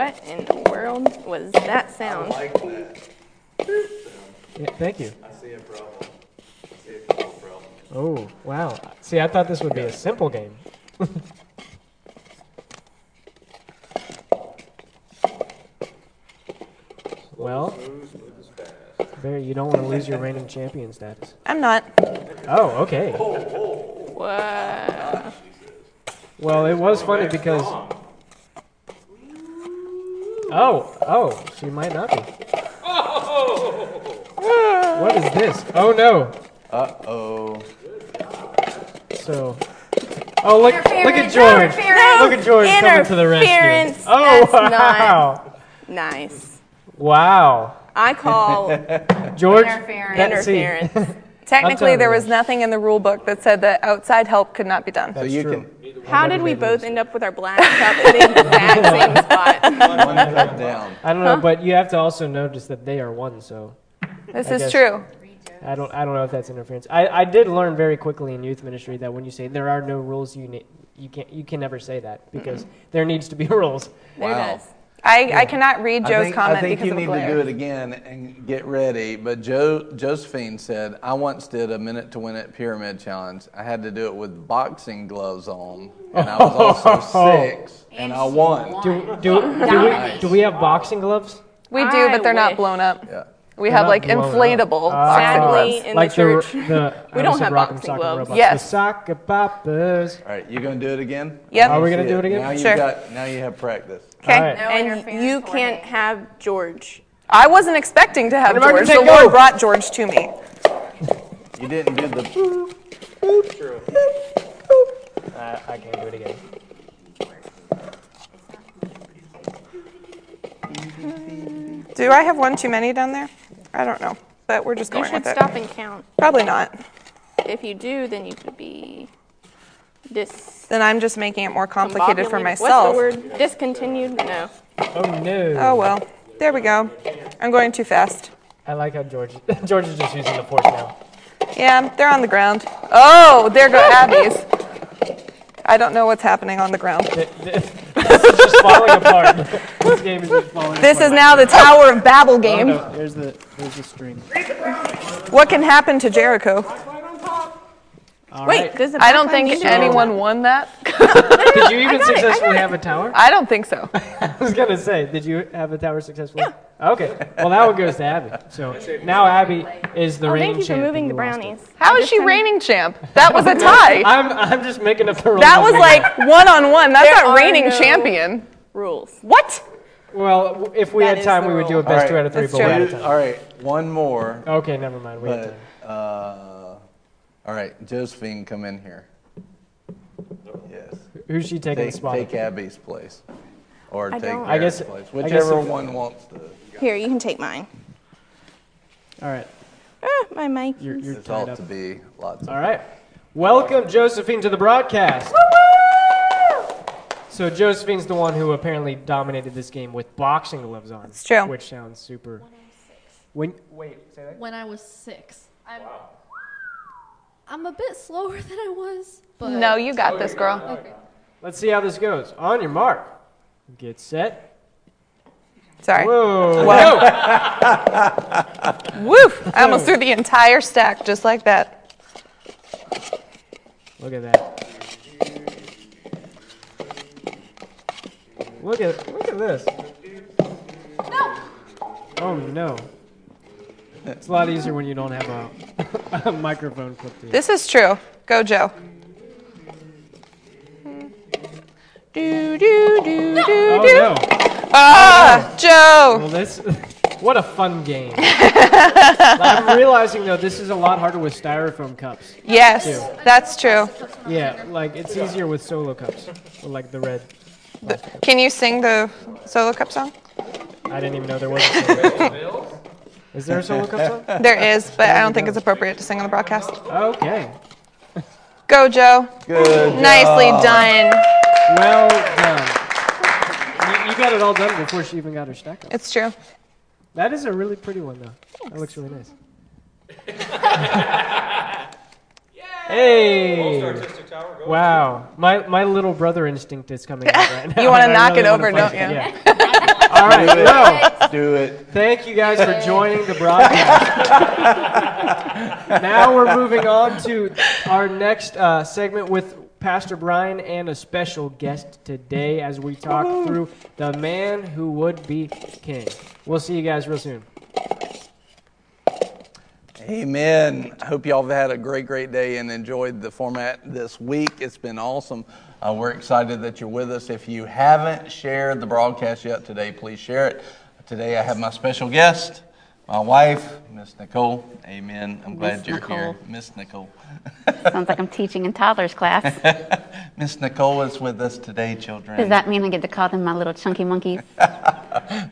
What in the world was that sound? Like that. Yeah, thank you. I see a problem. I see a couple problems. Oh, wow. See, I thought this would be a simple game. well, Barry, you don't want to lose your reigning champion status. I'm not. Oh, okay. What? Well, it was funny because. Oh, oh, she might not be. Oh! What is this? Oh no. Uh oh. So. Oh look! Look at Interference, George! interference, Look at George coming to the rescue. interference. Oh That's not- wow! Nice. Wow, I call George. interference. that- see, interference. Technically, there was nothing in the rule book that said that outside help could not be done. So That's you true. can How did we both end up with our black cup in the exact same spot? one cup down. I don't know, but you have to also notice that they are one. So This I is guess- true. I don't. I don't know if that's interference. I, I did learn very quickly in youth ministry that when you say there are no rules, you ne- you can't you can never say that because there needs to be rules. There Wow. It is. I, I cannot read Joe's I Joe's think, comment I think because you of need glare. to do it again and get ready. But Joe Josephine said, I once did a minute to win it pyramid challenge. I had to do it with boxing gloves on, and I was also six, and I won. Do do do we do we have boxing gloves? We do, but they're not blown up. Yeah. We They're have like blown up. inflatable Ah. boxing Sadly, gloves. in like the church, the, the we don't have boxing Sock'em gloves. Robots. Yes. The Sock 'Em Boppers. All right, you gonna do it again? Yep. Are we gonna do see it again? Now Sure. got. Now you have practice. Okay. All right. And you can't have George. I wasn't expecting to have What George. The Lord over? brought George to me. You didn't do the. I, I can't do it again. Do I have one too many down there? I don't know, but we're just going You going should with stop and count. Probably not. If you do, then you could be dis. Then I'm just making it more complicated for myself. What's the word? Discontinued? No. Oh no. Oh well. There we go. I'm going too fast. I like how George George is just using the force now. Yeah, they're on the ground. Oh, there go Abby's. I don't know what's happening on the ground. Th- th- this is just falling apart. this game is just falling This apart. is now the Tower of Babel Oh, game. no. Here's the here's the string. What can happen to Jericho? All Wait, right. Does I don't think need anyone won that. Did you even successfully have a tower? I don't think so. I was gonna say, did you have a tower successfully? Yeah. Okay. Well, that one goes to Abby. So now Abby is the Oh, reigning thank you for moving the You lost it. brownies. How is she reigning champ? That was a tie. I'm I'm just making up the rules. That was like one on one. That's There not reigning no- champion. Rules. What? Well, if we That had time, we would do a best All two out of three, but we true. had time. All right, one more. Okay, never mind. We had time. Uh, all right, Josephine, come in here. Yes. Who's she taking the Take, spot? take Abby's place, or I take don't- I guess- Garrett's place, I guess whichever if- one wants to. Here, you can take mine. All right, Ah, my mic. you're, you're It's tied ought up. to be lots. Of, All right. Welcome, Josephine, to the broadcast. So Josephine's the one who apparently dominated this game with boxing gloves on. It's true. Which sounds super. When wait, say that. when I was six. I'm, I'm a bit slower than I was, but No, you got this, girl. Okay. Let's see how this goes. On your mark, get set. Sorry. Whoa! Whoa. Woof! I almost threw the entire stack just like that. Look at that. Look at look at this. No. Oh no. It's a lot easier when you don't have a, a microphone clipped to you. This is true. Go, Joe. Do, do, do, do, Oh do. no! Ah, Joe. Well, this what a fun game. I'm realizing though this is a lot harder with styrofoam cups. Yes, too. that's true. Yeah, like it's easier with solo cups, or like the red. Can you sing the solo cup song? I didn't even know there was. A solo cup. Is there a solo cup song? There is, but I don't think it's appropriate to sing on the broadcast. Okay. Go, Joe. Good. Nicely job. done. Well done. You, you got it all done before she even got her stack up. It's true. That is a really pretty one though. That looks really nice. Hey! Wow, my my little brother instinct is coming out right now. You wanna and I knock it wanna over, fight don't it. you? Yeah. All right, well, Do it. thank you guys for joining the broadcast. now we're moving on to our next uh, segment with Pastor Brian and a special guest today as we talk through the man who would be king. We'll see you guys real soon. Amen. I hope y'all have had a great, great day and enjoyed the format this week. It's been awesome. Uh, we're excited that you're with us. If you haven't shared the broadcast yet today, please share it. Today I have my special guest, my wife, Miss Nicole. Amen. I'm glad Miss you're here, Miss Nicole. Sounds like I'm teaching in toddler's class. Miss Nicole is with us today, children. Does that mean I get to call them my little chunky monkeys?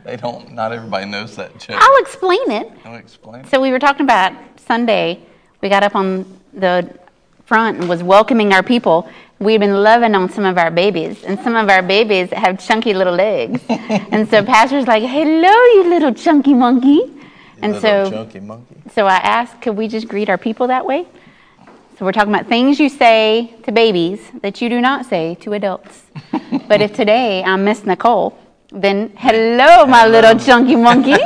They don't. Not everybody knows that joke. I'll explain it. I'll explain. So we were talking about Sunday. We got up on the front and was welcoming our people. We've been loving on some of our babies, and some of our babies have chunky little legs. and so Pastor's like, "Hello, you little chunky monkey." And so, so I asked, could we just greet our people that way? So we're talking about things you say to babies that you do not say to adults. but if today I'm Miss Nicole, then hello, my little chunky monkey.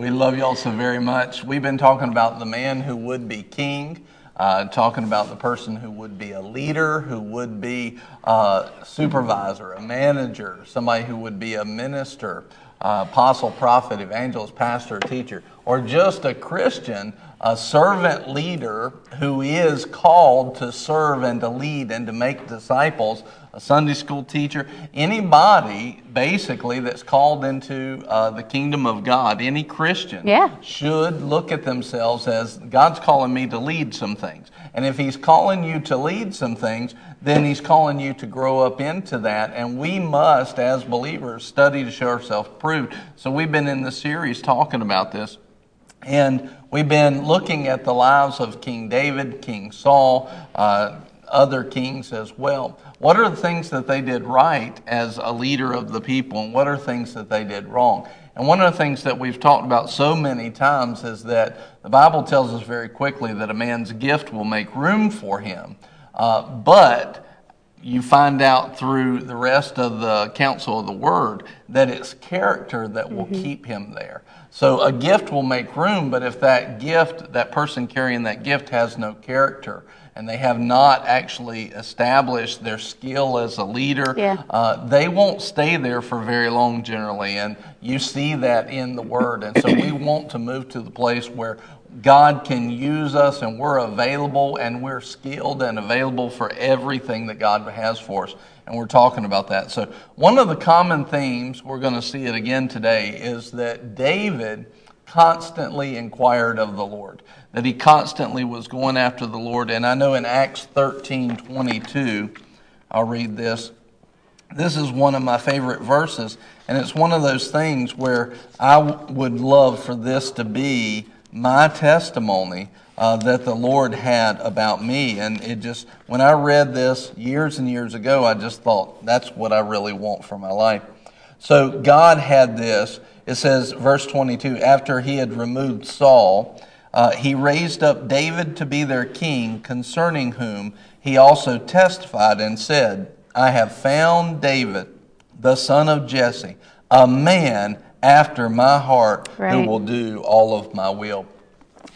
We love y'all so very much. We've been talking about the man who would be king, uh, talking about the person who would be a leader, who would be a supervisor, a manager, somebody who would be a minister, uh, apostle, prophet, evangelist, pastor, teacher, or just a Christian, a servant leader who is called to serve and to lead and to make disciples, a Sunday school teacher, anybody basically that's called into uh, the kingdom of God, any Christian Yeah. should look at themselves as God's calling me to lead some things. And if He's calling you to lead some things, then He's calling you to grow up into that. And we must, as believers, study to show ourselves approved. So we've been in the series talking about this. And we've been looking at the lives of King David, King Saul, uh, other kings as well. What are the things that they did right as a leader of the people, and what are things that they did wrong? And one of the things that we've talked about so many times is that the Bible tells us very quickly that a man's gift will make room for him. Uh, but you find out through the rest of the counsel of the word that it's character that will keep him there. So a gift will make room, but if that gift, that person carrying that gift has no character and they have not actually established their skill as a leader, Yeah. uh, they won't stay there for very long generally. And you see that in the word. And so we want to move to the place where God can use us and we're available and we're skilled and available for everything that God has for us. And we're talking about that. So, one of the common themes, we're going to see it again today, is that David constantly inquired of the Lord, that he constantly was going after the Lord. And I know in Acts 13 22, I'll read this. This is one of my favorite verses, and it's one of those things where I would love for this to be my testimony uh, that the Lord had about me. And it just, when I read this years and years ago, I just thought, that's what I really want for my life. So God had this. It says, verse 22, after he had removed Saul, uh, he raised up David to be their king, concerning whom he also testified and said, I have found David, the son of Jesse, a man after my heart who will do all of my will.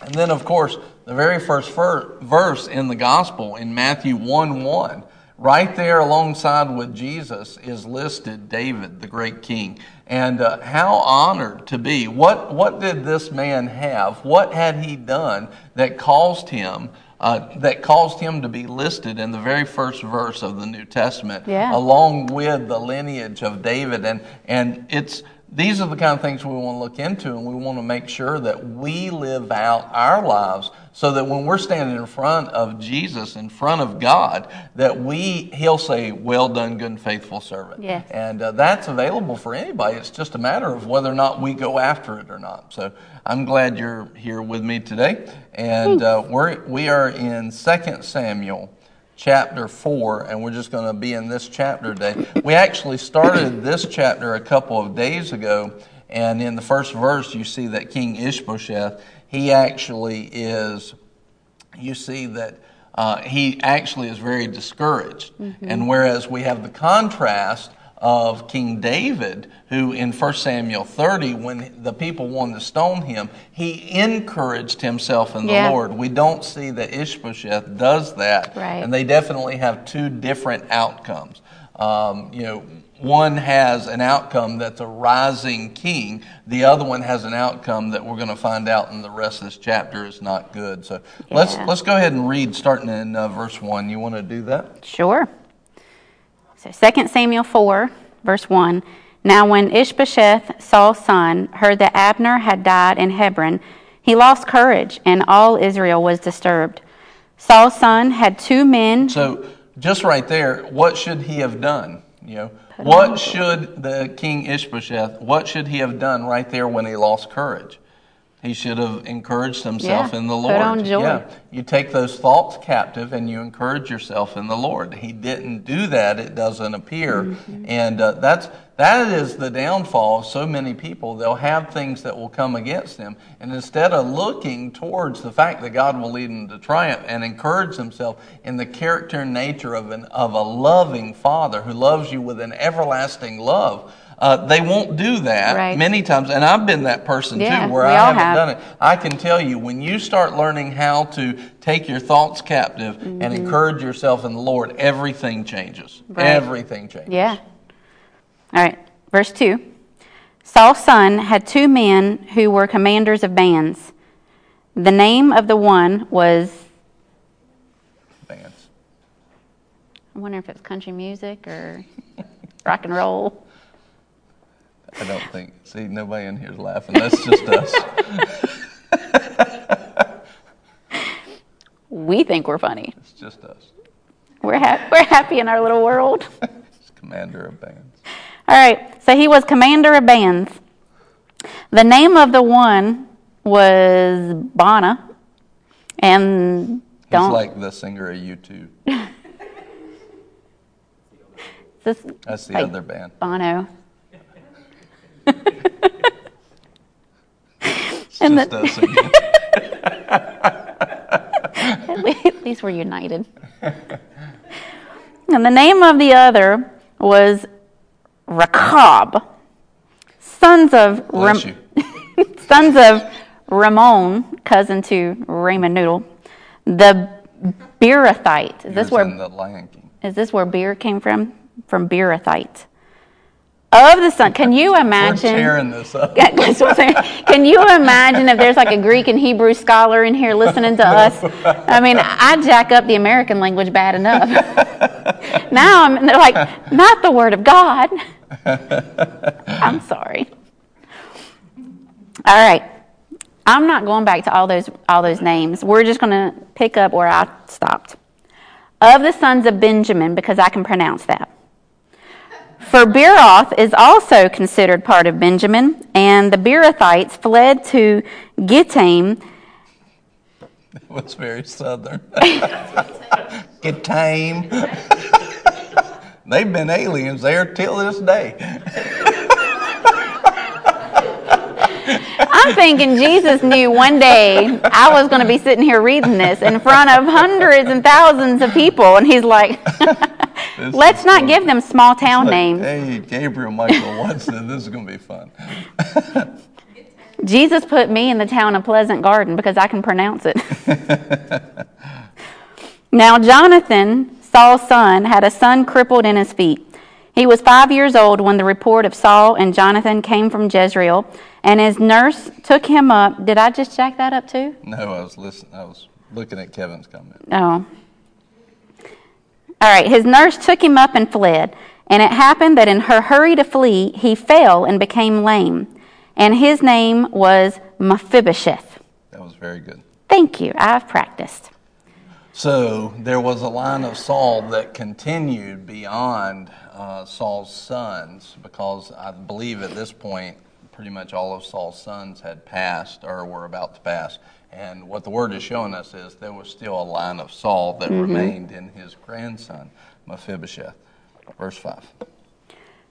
And then, of course, the very first verse in the gospel in Matthew 1 1 right there alongside with Jesus is listed David, the great king. And uh, how honored to be. What, what did this man have? What had he done that caused him? Uh, that caused him to be listed in the very first verse of the New Testament, Yeah. along with the lineage of David. And, and it's, these are the kind of things we want to look into, and we want to make sure that we live out our lives so that when we're standing in front of Jesus, in front of God, that we, He'll say, Well done, good and faithful servant. Yes. And uh, that's available for anybody. It's just a matter of whether or not we go after it or not. So I'm glad you're here with me today. And uh, we're, we are in 2 Samuel chapter 4, and we're just going to be in this chapter today. We actually started this chapter a couple of days ago, and in the first verse, you see that King Ishbosheth, he actually is, you see that uh, he actually is very discouraged. And whereas we have the contrast of King David, who in 1 Samuel 30, when the people wanted to stone him, he encouraged himself in the Yeah. Lord. We don't see that Ishbosheth does that. Right. And they definitely have two different outcomes. Um, you know, one has an outcome that's a rising king. The other one has an outcome that we're going to find out in the rest of this chapter is not good. So let's let's go ahead and read, starting in uh, verse one. You want to do that? Sure. So 2 Samuel 4, verse 1. Now, when Ishbosheth, Saul's son, heard that Abner had died in Hebron, he lost courage, and all Israel was disturbed. Saul's son had two men. So just right there, what should he have done? You know, what should the king Ishbosheth? What should he have done right there when he lost courage? He should have encouraged himself Yeah, in the put Lord. on joy. Yeah, you take those thoughts captive and you encourage yourself in the Lord. He didn't do that; it doesn't appear, Mm-hmm. and uh, that's that is the downfall of so many people. They'll have things that will come against them, and instead of looking towards the fact that God will lead them to triumph and encourage themselves in the character and nature of an of a loving Father who loves you with an everlasting love. Uh, they won't do that Right. many times, and I've been that person Yeah, too, where I haven't have. done it. I can tell you, when you start learning how to take your thoughts captive and encourage yourself in the Lord, everything changes. Mm-hmm. Right. Everything changes. Yeah. All right, verse 2. Saul's son had two men who were commanders of bands. The name of the one was, Bands. I wonder if it's country music or rock and roll. I don't think. See, nobody in here's laughing. That's just us. We think we're funny. It's just us. We're, ha- we're happy in our little world. Commander of bands. All right, so he was commander of bands. The name of the one was Baanah. And He's don't. like the singer of U2. this, That's the like other band. Bono. And just the- us again. At least we're united. and the name of the other was Rechab, sons of Ram- sons of Ramon, cousin to Raymond Noodle, the Beerothite. Is this Yours where in the Lion King. is this where beer came from? From Beerothite. Of the son, can you We're imagine? tearing this up. Yeah, that's what I'm saying. Can you imagine if there's like a Greek and Hebrew scholar in here listening to us? I mean, I jack up the American language bad enough. now I'm, they're like, not the word of God. I'm sorry. All right. I'm not going back to all those all those names. We're just going to pick up where I stopped. Of the sons of Benjamin, because I can pronounce that. For Beeroth is also considered part of Benjamin, and the Beerothites fled to Gittaim. That was very southern. Get tame. They've been aliens there till this day. I'm thinking Jesus knew one day I was going to be sitting here reading this in front of hundreds and thousands of people, and he's like, let's not give them small town Like, names. Hey, Gabriel Michael Watson, this is going to be fun. Jesus put me in the town of Pleasant Garden because I can pronounce it. now, Jonathan, Saul's son, had a son crippled in his feet. He was five years old when the report of Saul and Jonathan came from Jezreel, and his nurse took him up. Did I just jack that up too? No, I was listening. I was looking at Kevin's comment. Oh. All right, his nurse took him up and fled. And it happened that in her hurry to flee, he fell and became lame. And his name was Mephibosheth. That was very good. Thank you. I've practiced. So there was a line of Saul that continued beyond uh, Saul's sons because I believe at this point pretty much all of Saul's sons had passed or were about to pass. And what the word is showing us is there was still a line of Saul that Mhm. remained in his grandson, Mephibosheth. Verse 5.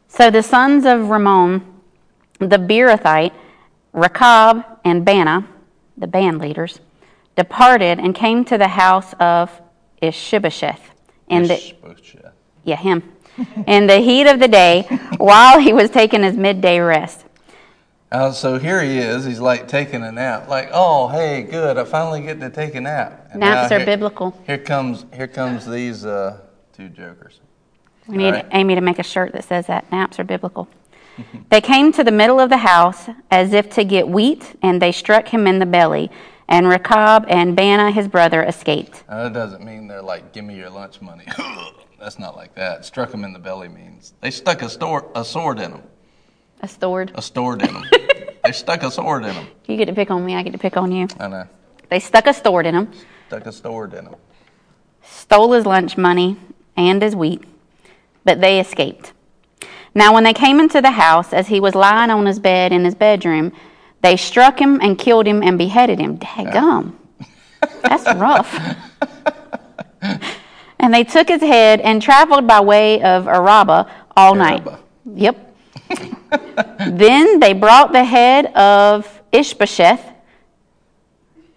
So the sons of Ramon, the Beerothite, Rechab, and Baanah, the band leaders, departed and came to the house of Ishbosheth. In the, yeah, him. in the heat of the day, while he was taking his midday rest. Uh, so here he is. He's like taking a nap. Like, oh, hey, good. I finally get to take a nap. And Naps are here- biblical. Here comes here comes these uh, two jokers. We need right. Amy to make a shirt that says that naps are biblical. they came to the middle of the house as if to get wheat, and they struck him in the belly. And Rechab and Baanah, his brother, escaped. Now, that doesn't mean they're like, give me your lunch money. That's not like that. Struck him in the belly means they stuck a, store, a sword in him. A sword. A sword in him. they stuck a sword in him. You get to pick on me, I get to pick on you. I know. They stuck a sword in him, Stuck a sword in him. stole his lunch money and his wheat, but they escaped. Now, when they came into the house, as he was lying on his bed in his bedroom, they struck him and killed him and beheaded him. Daggum. That's rough. and they took his head and traveled by way of Arabah all night. Yep. then they brought the head of Ishbosheth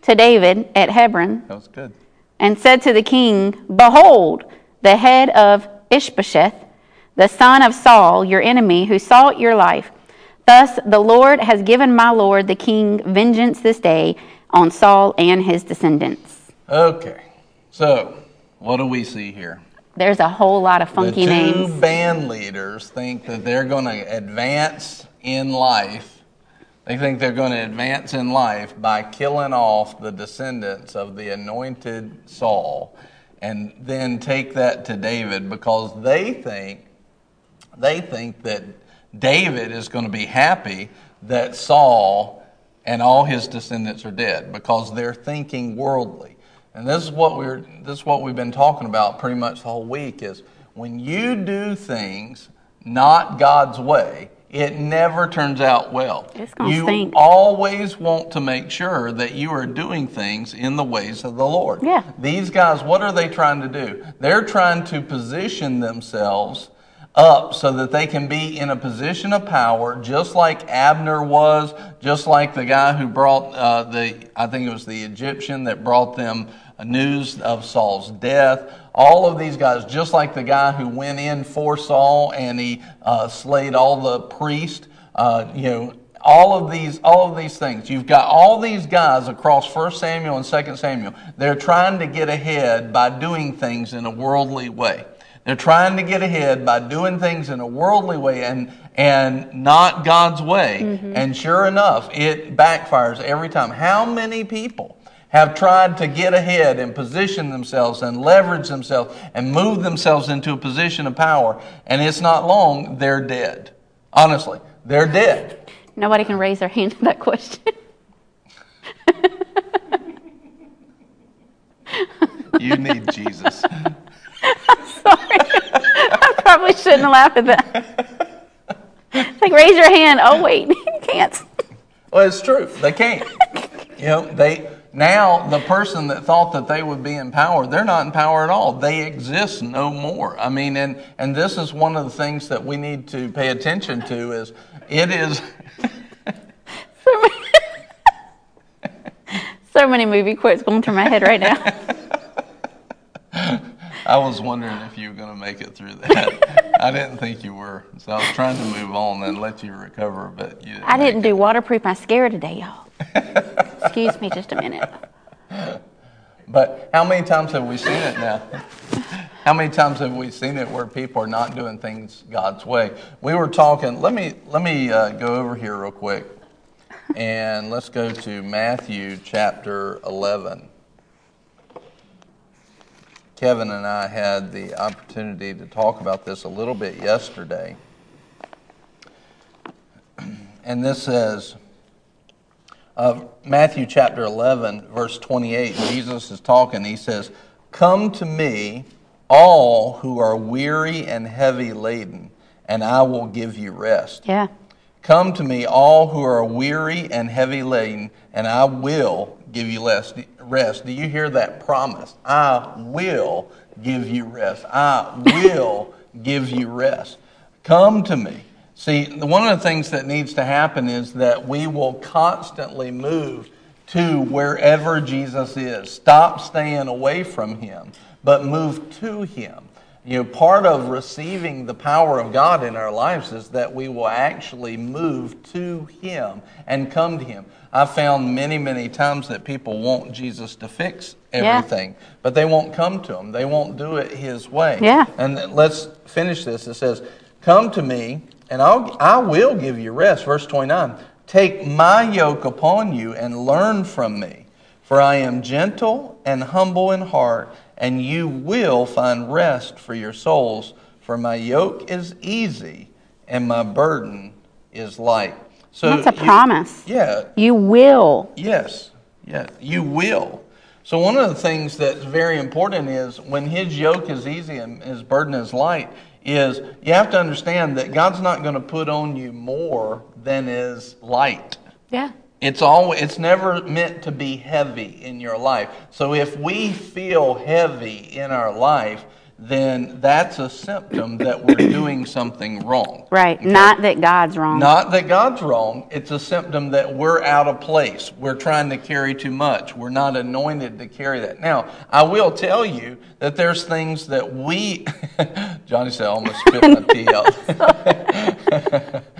to David at Hebron That was good. and said to the king, Behold, the head of Ishbosheth, the son of Saul, your enemy, who sought your life. Thus the Lord has given my lord the king vengeance this day on Saul and his descendants. Okay. So, what do we see here? There's a whole lot of funky the two names. band leaders think that they're going to advance in life. They think they're going to advance in life by killing off the descendants of the anointed Saul and then take that to David because they think they think that David is going to be happy that Saul and all his descendants are dead because they're thinking worldly. And this is what we're this is what we've been talking about pretty much the whole week is when you do things not God's way, it never turns out well. It's gonna you stink. always want to make sure that you are doing things in the ways of the Lord. Yeah. These guys, what are they trying to do? They're trying to position themselves up so that they can be in a position of power, just like Abner was, just like the guy who brought uh, the, I think it was the Egyptian that brought them news of Saul's death. All of these guys, just like the guy who went in for Saul and he uh, slayed all the priests, uh, you know, all of these all of these things. You've got all these guys across 1 samuel and 2 samuel. They're trying to get ahead by doing things in a worldly way. They're trying to get ahead by doing things in a worldly way and and not god's way. And sure enough it backfires every time. How many people have tried to get ahead and position themselves and leverage themselves and move themselves into a position of power and it's not long they're dead honestly they're dead Nobody can raise their hand to that question. You need Jesus. I'm Sorry, I probably shouldn't laugh at that. It's like, raise your hand. Oh, wait, you can't. Well, it's true. They can't. You know, they now the person that thought that they would be in power, they're not in power at all. They exist no more. I mean, and and this is one of the things that we need to pay attention to is it is So many movie quotes going through my head right now. I was wondering if you were going to make it through that. I didn't think you were, so I was trying to move on and let you recover, but you didn't. I didn't do waterproof mascara today, y'all. Excuse me just a minute. But how many times have we seen it now? How many times have we seen it where people are not doing things God's way? We were talking. Let me let me uh, go over here real quick, and let's go to Matthew chapter eleven. Kevin and I had the opportunity to talk about this a little bit yesterday. And this says, uh, Matthew chapter 11, verse 28, Jesus is talking. He says, Come to me, all who are weary and heavy laden, and I will give you rest. Yeah. Come to me, all who are weary and heavy laden, and I will give you rest. Rest. Do you hear that promise? I will give you rest. I will give you rest. Come to me. See, one of the things that needs to happen is that we will constantly move to wherever Jesus is. Stop staying away from him, but move to him. You know, part of receiving the power of God in our lives is that we will actually move to Him and come to Him. I've found many, many times that people want Jesus to fix Yeah. everything, but they won't come to Him. They won't do it His way. Yeah. And let's finish this. It says, Come to me, and I'll, I will give you rest. Verse 29 Take my yoke upon you and learn from me, for I am gentle and humble in heart, and you will find rest for your souls. For my yoke is easy, and my burden is light. So That's a you- promise. Yeah, You will. Yes, yeah, you will. So one of the things that's very important is when his yoke is easy and his burden is light, is you have to understand that God's not going to put on you more than is light. Yeah. It's always it's never meant to be heavy in your life. So if we feel heavy in our life, then that's a symptom that we're doing something wrong. Right. Not that God's wrong. Not that God's wrong. It's a symptom that we're out of place. We're trying to carry too much. We're not anointed to carry that. Now, I will tell you that there's things that we, Johnny said, I almost spit my tea out.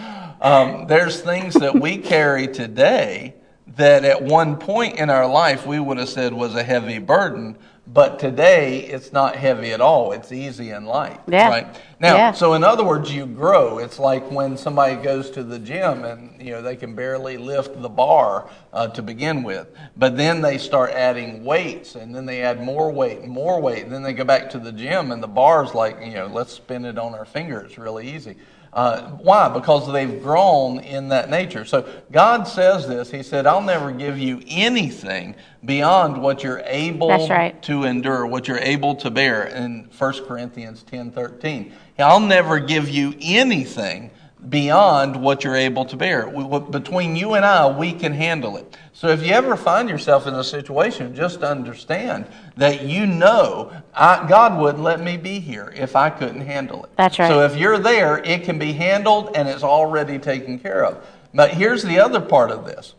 um, there's things that we carry today that at one point in our life we would have said was a heavy burden, but today it's not heavy at all. It's easy and light. Yeah. Right? Now, Yeah. so in other words, you grow. It's like when somebody goes to the gym and you know they can barely lift the bar uh, to begin with, but then they start adding weights, and then they add more weight and more weight, and then they go back to the gym, and the bar's like you know let's spin it on our finger. It's really easy. Uh, why? Because they've grown in that nature. So God says this. He said, "I'll never give you anything beyond what you're able right. to endure, what you're able to bear." In 1 Corinthians ten thirteen, I'll never give you anything beyond what you're able to bear. We- what- Between you and I, we can handle it. So if you ever find yourself in a situation, just understand that you know I, God wouldn't let me be here if I couldn't handle it. That's right. So if you're there, it can be handled and it's already taken care of. But here's the other part of this.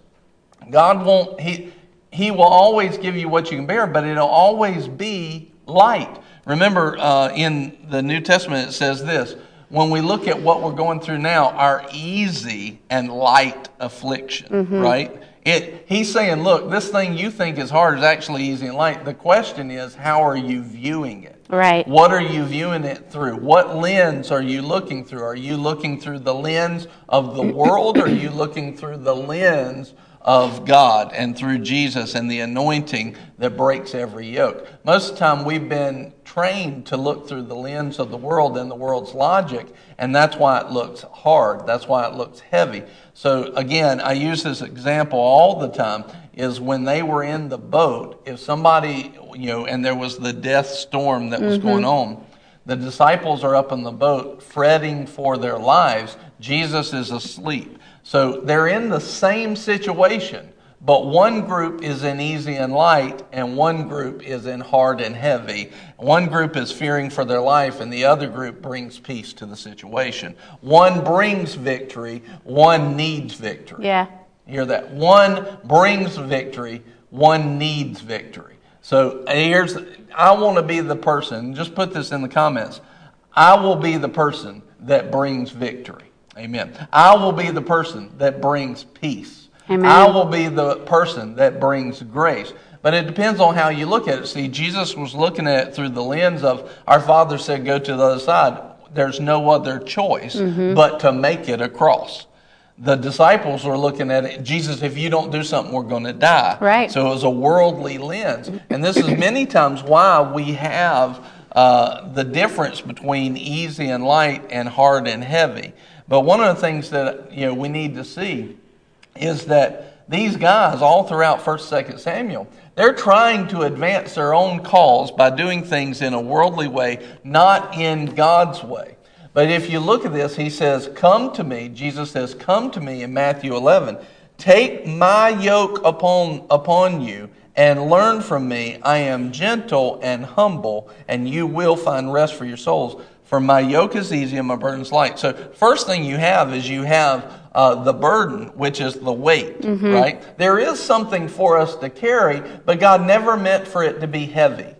God won't, he, he will always give you what you can bear, but it'll always be light. Remember, uh, in the New Testament, it says this when we look at what we're going through now, our easy and light affliction, right? It, he's saying, look, this thing you think is hard is actually easy and light. The question is, how are you viewing it? Right. What are you viewing it through? What lens are you looking through? Are you looking through the lens of the world or are you looking through the lens of God and through Jesus and the anointing that breaks every yoke? Most of the time we've been trained to look through the lens of the world and the world's logic, and that's why it looks hard. That's why it looks heavy. So again, I use this example all the time is when they were in the boat, if somebody, you know, and there was the death storm that was going mm-hmm. on, the disciples are up in the boat fretting for their lives. Jesus is asleep. So they're in the same situation, but one group is in easy and light, and one group is in hard and heavy. One group is fearing for their life, and the other group brings peace to the situation. One brings victory, one needs victory. Yeah. Hear that? One brings victory, one needs victory. So here's, I want to be the person, just put this in the comments. I will be the person that brings victory. Amen. I will be the person that brings peace. Amen. I will be the person that brings grace. But it depends on how you look at it. See, Jesus was looking at it through the lens of our Father said, go to the other side. There's no other choice Mhm. but to make it across. The disciples were looking at it, Jesus, if you don't do something, we're going to die. Right. So it was a worldly lens. And this is many times why we have uh, the difference between easy and light and hard and heavy. But one of the things that you know we need to see is that these guys all throughout 1st 2nd Samuel, they're trying to advance their own cause by doing things in a worldly way, not in God's way. But if you look at this, he says, Come to me. Jesus says, Come to me in Matthew 11. Take my yoke upon, upon you and learn from me. I am gentle and humble, and you will find rest for your souls. For my yoke is easy and my burden is light. So, first thing you have is you have uh, the burden, which is the weight, Mhm. right? There is something for us to carry, but God never meant for it to be heavy.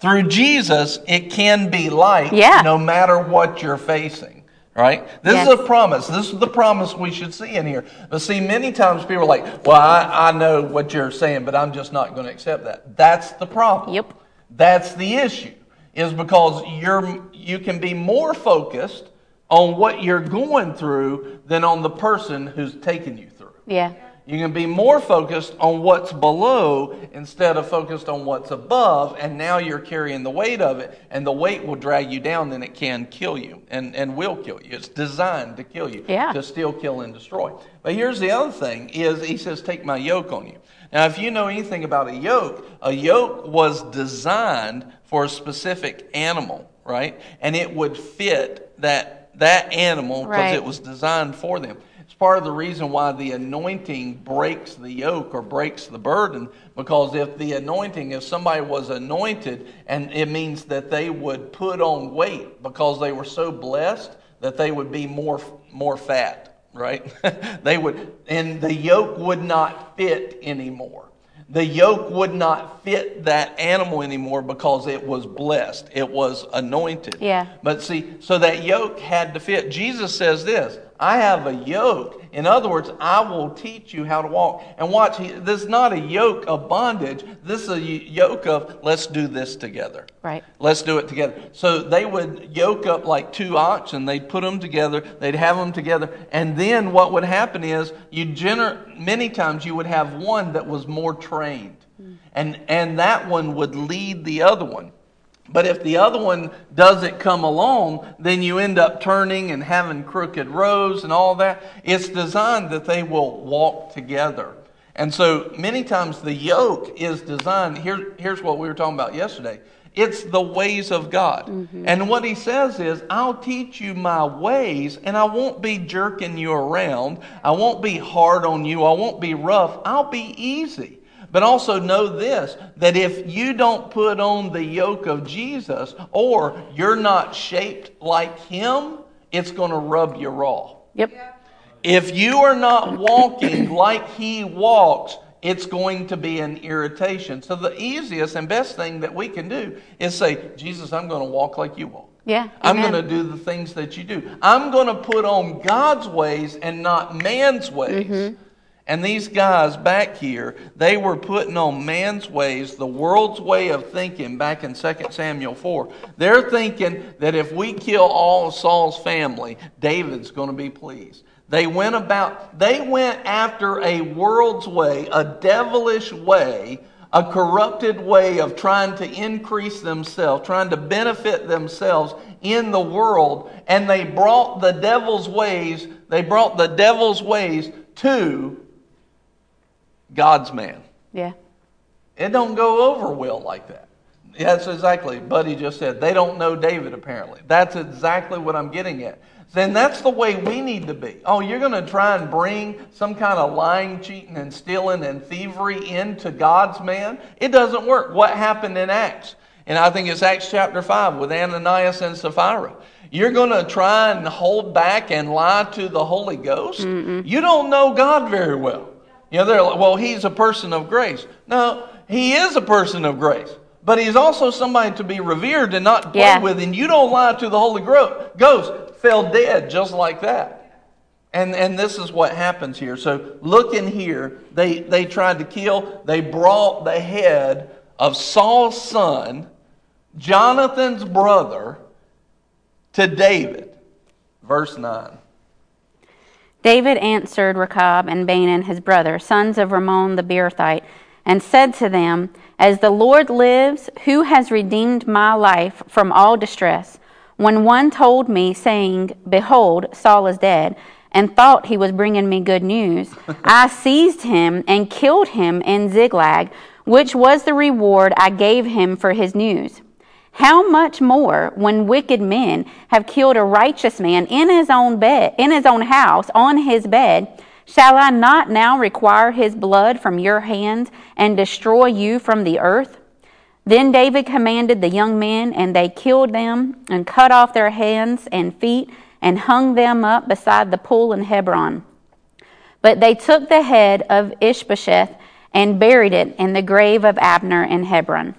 Through Jesus, it can be light Yeah. no matter what you're facing. Right? This Yes. is a promise. This is the promise we should see in here. But see, many times people are like, well, I, I know what you're saying, but I'm just not going to accept that. That's the problem. Yep. That's the issue. Is because you're you can be more focused on what you're going through than on the person who's taking you through. Yeah. You can be more focused on what's below instead of focused on what's above, and now you're carrying the weight of it, and the weight will drag you down, then it can kill you and, and will kill you. It's designed to kill you, Yeah. to steal, kill, and destroy. But here's the other thing is he says, take my yoke on you. Now, if you know anything about a yoke, a yoke was designed for a specific animal, right? And it would fit that that animal because Right. it was designed for them. It's part of the reason why the anointing breaks the yoke or breaks the burden because if the anointing, if somebody was anointed, and it means that they would put on weight because they were so blessed that they would be more more fat, right? they would, and the yoke would not fit anymore. The yoke would not fit that animal anymore because it was blessed. It was anointed. Yeah. But see, so that yoke had to fit. Jesus says this I have a yoke. In other words, I will teach you how to walk. And watch, this is not a yoke of bondage. This is a yoke of let's do this together. Right. Let's do it together. So they would yoke up like two oxen. They'd put them together. They'd have them together. And then what would happen is you gener- many times you would have one that was more trained. Hmm. And, and that one would lead the other one. But if the other one doesn't come along, then you end up turning and having crooked rows and all that. It's designed that they will walk together. And so many times the yoke is designed. Here, here's what we were talking about yesterday it's the ways of God. Mm-hmm. And what he says is, I'll teach you my ways, and I won't be jerking you around. I won't be hard on you. I won't be rough. I'll be easy. But also know this that if you don't put on the yoke of Jesus or you're not shaped like him, it's going to rub you raw. Yep. If you are not walking like he walks, it's going to be an irritation. So the easiest and best thing that we can do is say, Jesus, I'm going to walk like you walk. Yeah. I'm amen. going to do the things that you do. I'm going to put on God's ways and not man's ways. Mm-hmm. And these guys back here, they were putting on man's ways, the world's way of thinking back in 2 Samuel 4. They're thinking that if we kill all of Saul's family, David's going to be pleased. They went about, they went after a world's way, a devilish way, a corrupted way of trying to increase themselves, trying to benefit themselves in the world, and they brought the devil's ways, they brought the devil's ways to God's man. Yeah. It don't go over well like that. That's exactly. Buddy just said they don't know David apparently. That's exactly what I'm getting at. Then that's the way we need to be. Oh, you're going to try and bring some kind of lying, cheating, and stealing and thievery into God's man? It doesn't work. What happened in Acts? And I think it's Acts chapter 5 with Ananias and Sapphira. You're going to try and hold back and lie to the Holy Ghost? You don't know God very well. You know, they're like, well, he's a person of grace. No, he is a person of grace. But he's also somebody to be revered and not play Yeah. with. And you don't lie to the Holy Ghost. Fell dead just like that. And, and this is what happens here. So look in here. They, they tried to kill, they brought the head of Saul's son, Jonathan's brother, to David. Verse 9. David answered Rechab and Baanah his brother, sons of Rimmon the Beerothite, and said to them, As the Lord lives, who has redeemed my life from all distress, when one told me, saying, Behold, Saul is dead, and thought he was bringing me good news, I seized him and killed him in Ziklag, which was the reward I gave him for his news. How much more when wicked men have killed a righteous man in his own bed, in his own house, on his bed, shall I not now require his blood from your hands and destroy you from the earth? Then David commanded the young men, and they killed them and cut off their hands and feet and hung them up beside the pool in Hebron. But they took the head of Ishbosheth and buried it in the grave of Abner in Hebron.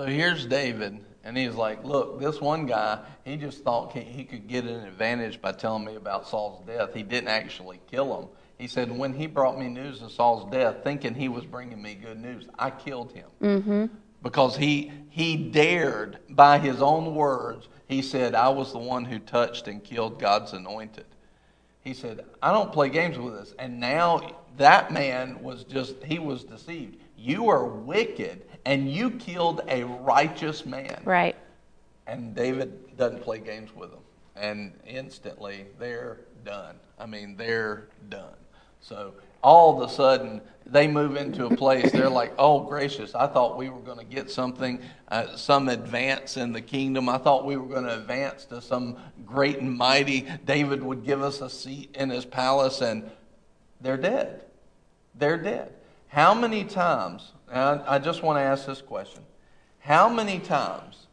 So here's David, and he's like, Look, this one guy, he just thought he- could get an advantage by telling me about Saul's death. He didn't actually kill him. He said, When he brought me news of Saul's death, thinking he was bringing me good news, I killed him. Mm-hmm. Because he, he dared, by his own words, he said, I was the one who touched and killed God's anointed. He said, I don't play games with this. And now that man was just, he was deceived. You are wicked, and you killed a righteous man. Right. And David doesn't play games with them. And instantly, they're done. I mean, they're done. So all of a sudden, they move into a place, they're like, oh, gracious, I thought we were going to get something, uh, some advance in the kingdom. I thought we were going to advance to some great and mighty. David would give us a seat in his palace, and they're dead. They're dead. How many times, and I I just want to ask this question how many times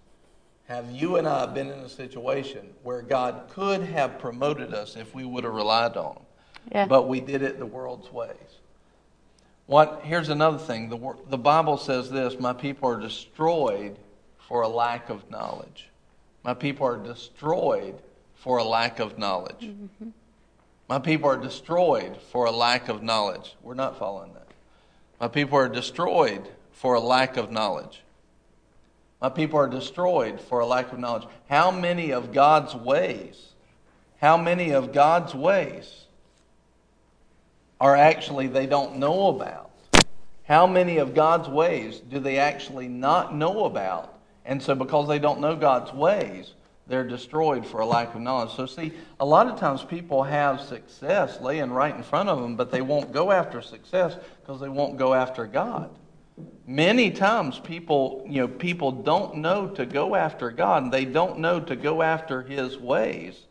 have you and I been in a situation where God could have promoted us if we would have relied on Him? Yeah. But we did it the world's ways. What? Here's another thing. The, the Bible says this My people are destroyed for a lack of knowledge. My people are destroyed for a lack of knowledge. Mm-hmm. My people are destroyed for a lack of knowledge. We're not following that. My people are destroyed for a lack of knowledge. My people are destroyed for a lack of knowledge. How many of God's ways, how many of God's ways are actually they don't know about? How many of God's ways do they actually not know about? And so, because they don't know God's ways, they're destroyed for a lack of knowledge. So, see, a lot of times people have success laying right in front of them, but they won't go after success because they won't go after God. Many times people, you know, people don't know to go after God and they don't know to go after his ways.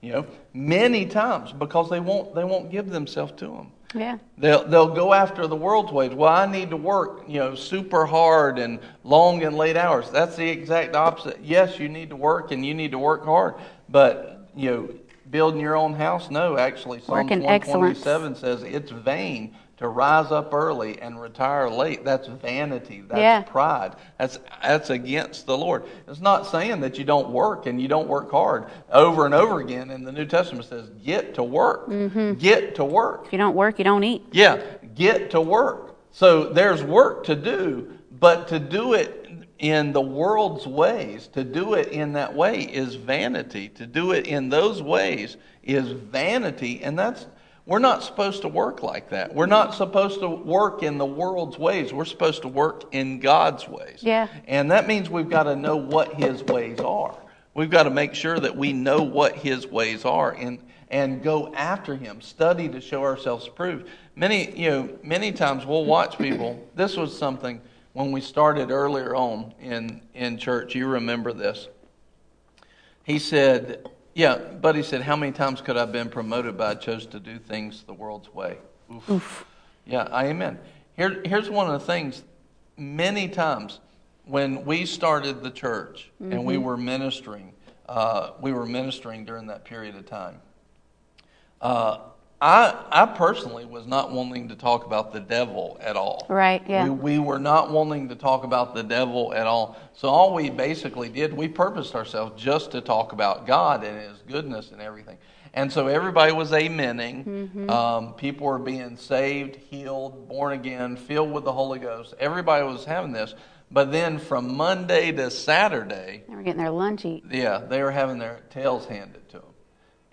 You know, many times because they won't they won't give themselves to him. Yeah. They'll, they'll go after the world's ways. Well, I need to work, you know, super hard and long and late hours. That's the exact opposite. Yes, you need to work and you need to work hard, but you know, building your own house. No, actually, Psalms Work in one excellence. says it's vain to rise up early and retire late. That's vanity. That's Yeah. pride. That's that's against the Lord. It's not saying that you don't work and you don't work hard. Over and over again in the New Testament says, "Get to work. Mhm. Get to work." If you don't work, you don't eat. Yeah, get to work. So there's work to do, but to do it in the world's ways, to do it in that way is vanity. To do it in those ways is vanity, and that's we're not supposed to work like that. We're not supposed to work in the world's ways. We're supposed to work in God's ways. Yeah. And that means we've got to know what his ways are. We've got to make sure that we know what his ways are and and go after him, study to show ourselves approved. Many, you know, many times we'll watch people. This was something when we started earlier on in in church. You remember this. He said, "Yeah, but he said, how many times could I have been promoted, but I chose to do things the world's way?" Oof. Yeah, I amen. Here, here's one of the things. Many times, when we started the church and we Mhm. were ministering, uh, we were ministering during that period of time. Uh, I, I personally was not wanting to talk about the devil at all. Right, yeah. We, we were not wanting to talk about the devil at all. So all we basically did, we purposed ourselves just to talk about God and His goodness and everything. And so everybody was amening. Mhm. Um, people were being saved, healed, born again, filled with the Holy Ghost. Everybody was having this. But then from Monday to Saturday, They were getting their lunch eat. yeah, they were having their tails handed to them.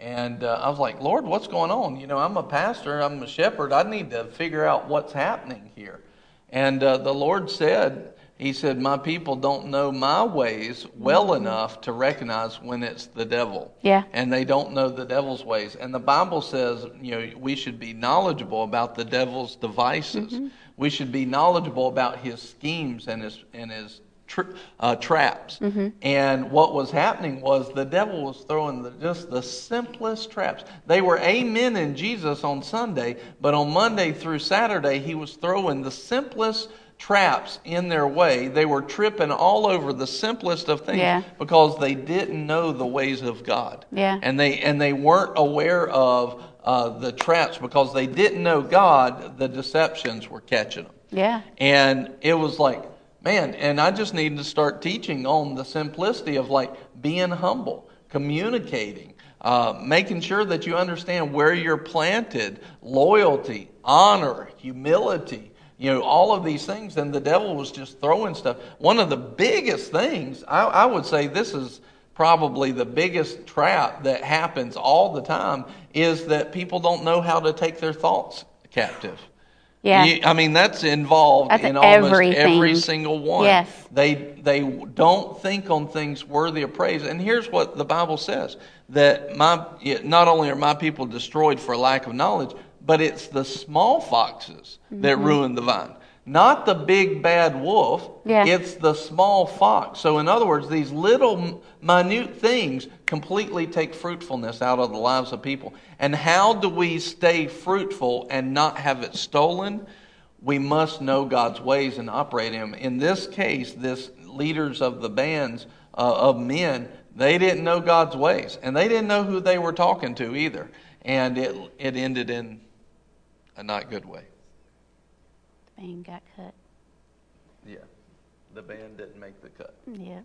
And uh, I was like, Lord, what's going on? You know, I'm a pastor, I'm a shepherd. I need to figure out what's happening here. And uh, the Lord said, He said, My people don't know my ways well enough to recognize when it's the devil. Yeah. And they don't know the devil's ways. And the Bible says, you know, we should be knowledgeable about the devil's devices. We should be knowledgeable about his schemes and his and his tr- uh, traps. And what was happening was the devil was throwing the, just the simplest traps. They were amen in Jesus on Sunday, but on Monday through Saturday, he was throwing the simplest traps in their way. They were tripping all over the simplest of things Yeah. because they didn't know the ways of God. Yeah. And they and they weren't aware of uh, the traps because they didn't know God. The deceptions were catching them. Yeah. And it was like, man, and I just needed to start teaching on the simplicity of like being humble, communicating, uh, making sure that you understand where you're planted, loyalty, honor, humility. You know, all of these things, and the devil was just throwing stuff. One of the biggest things, I, I would say this is probably the biggest trap that happens all the time, is that people don't know how to take their thoughts captive. Yeah. You- I mean, that's involved That's in almost every single one. Yes. They they don't think on things worthy of praise. And here's what the Bible says: that my not only are my people destroyed for lack of knowledge, but it's the small foxes that Mhm. ruin the vine. Not the big bad wolf. Yeah. It's the small fox. So, in other words, these little minute things completely take fruitfulness out of the lives of people. And how do we stay fruitful and not have it stolen? We must know God's ways and operate in them. In this case, this leaders of the bands uh, of men, they didn't know God's ways, and they didn't know who they were talking to either. And it it ended in a not good way. Bang got cut. Yeah, the band didn't make the cut. Yeah.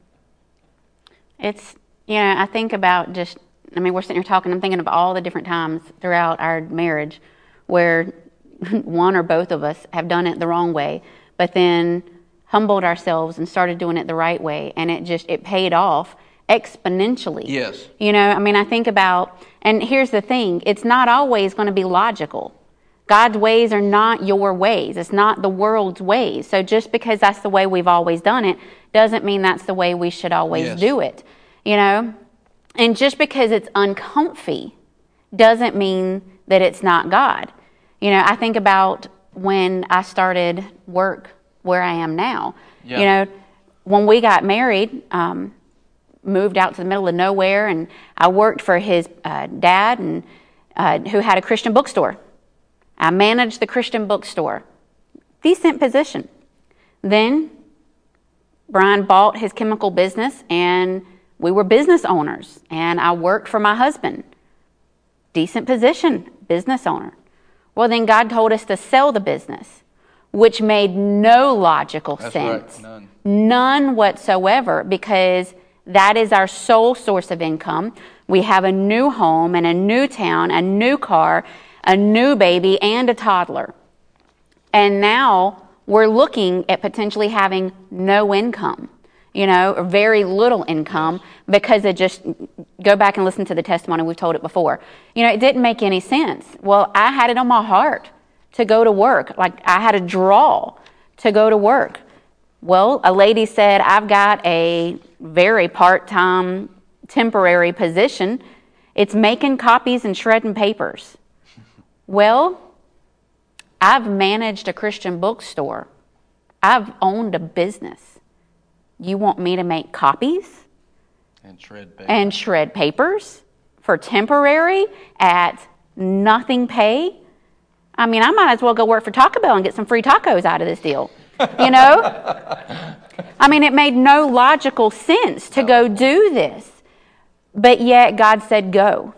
It's, you know, I think about just, I mean, we're sitting here talking, I'm thinking of all the different times throughout our marriage where one or both of us have done it the wrong way, but then humbled ourselves and started doing it the right way, and it just, it paid off exponentially. Yes. You know, I mean, I think about, and here's the thing it's not always going to be logical. God's ways are not your ways. It's not the world's ways. So just because that's the way we've always done it doesn't mean that's the way we should always Yes. do it. You know? And just because it's uncomfy doesn't mean that it's not God. You know, I think about when I started work where I am now. Yeah. You know, when we got married, um, moved out to the middle of nowhere, and I worked for his uh, dad, and uh, who had a Christian bookstore. I managed the Christian bookstore, decent position. Then Brian bought his chemical business, and we were business owners. And I worked for my husband, decent position, business owner. Well, then God told us to sell the business, which made no logical That's sense. right. None. None whatsoever, because that is our sole source of income. We have a new home and a new town, a new car, a new baby, and a toddler. And now we're looking at potentially having no income, you know, or very little income because it just go back and listen to the testimony. We've told it before. You know, it didn't make any sense. Well, I had it on my heart to go to work. Like I had a draw to go to work. Well, a lady said, I've got a very part time temporary position. It's making copies and shredding papers. Well, I've managed a Christian bookstore. I've owned a business. You want me to make copies And shred paper. and shred papers for temporary at nothing pay? I mean, I might as well go work for Taco Bell and get some free tacos out of this deal. You know? I mean, it made no logical sense to go do this. But yet God said, go.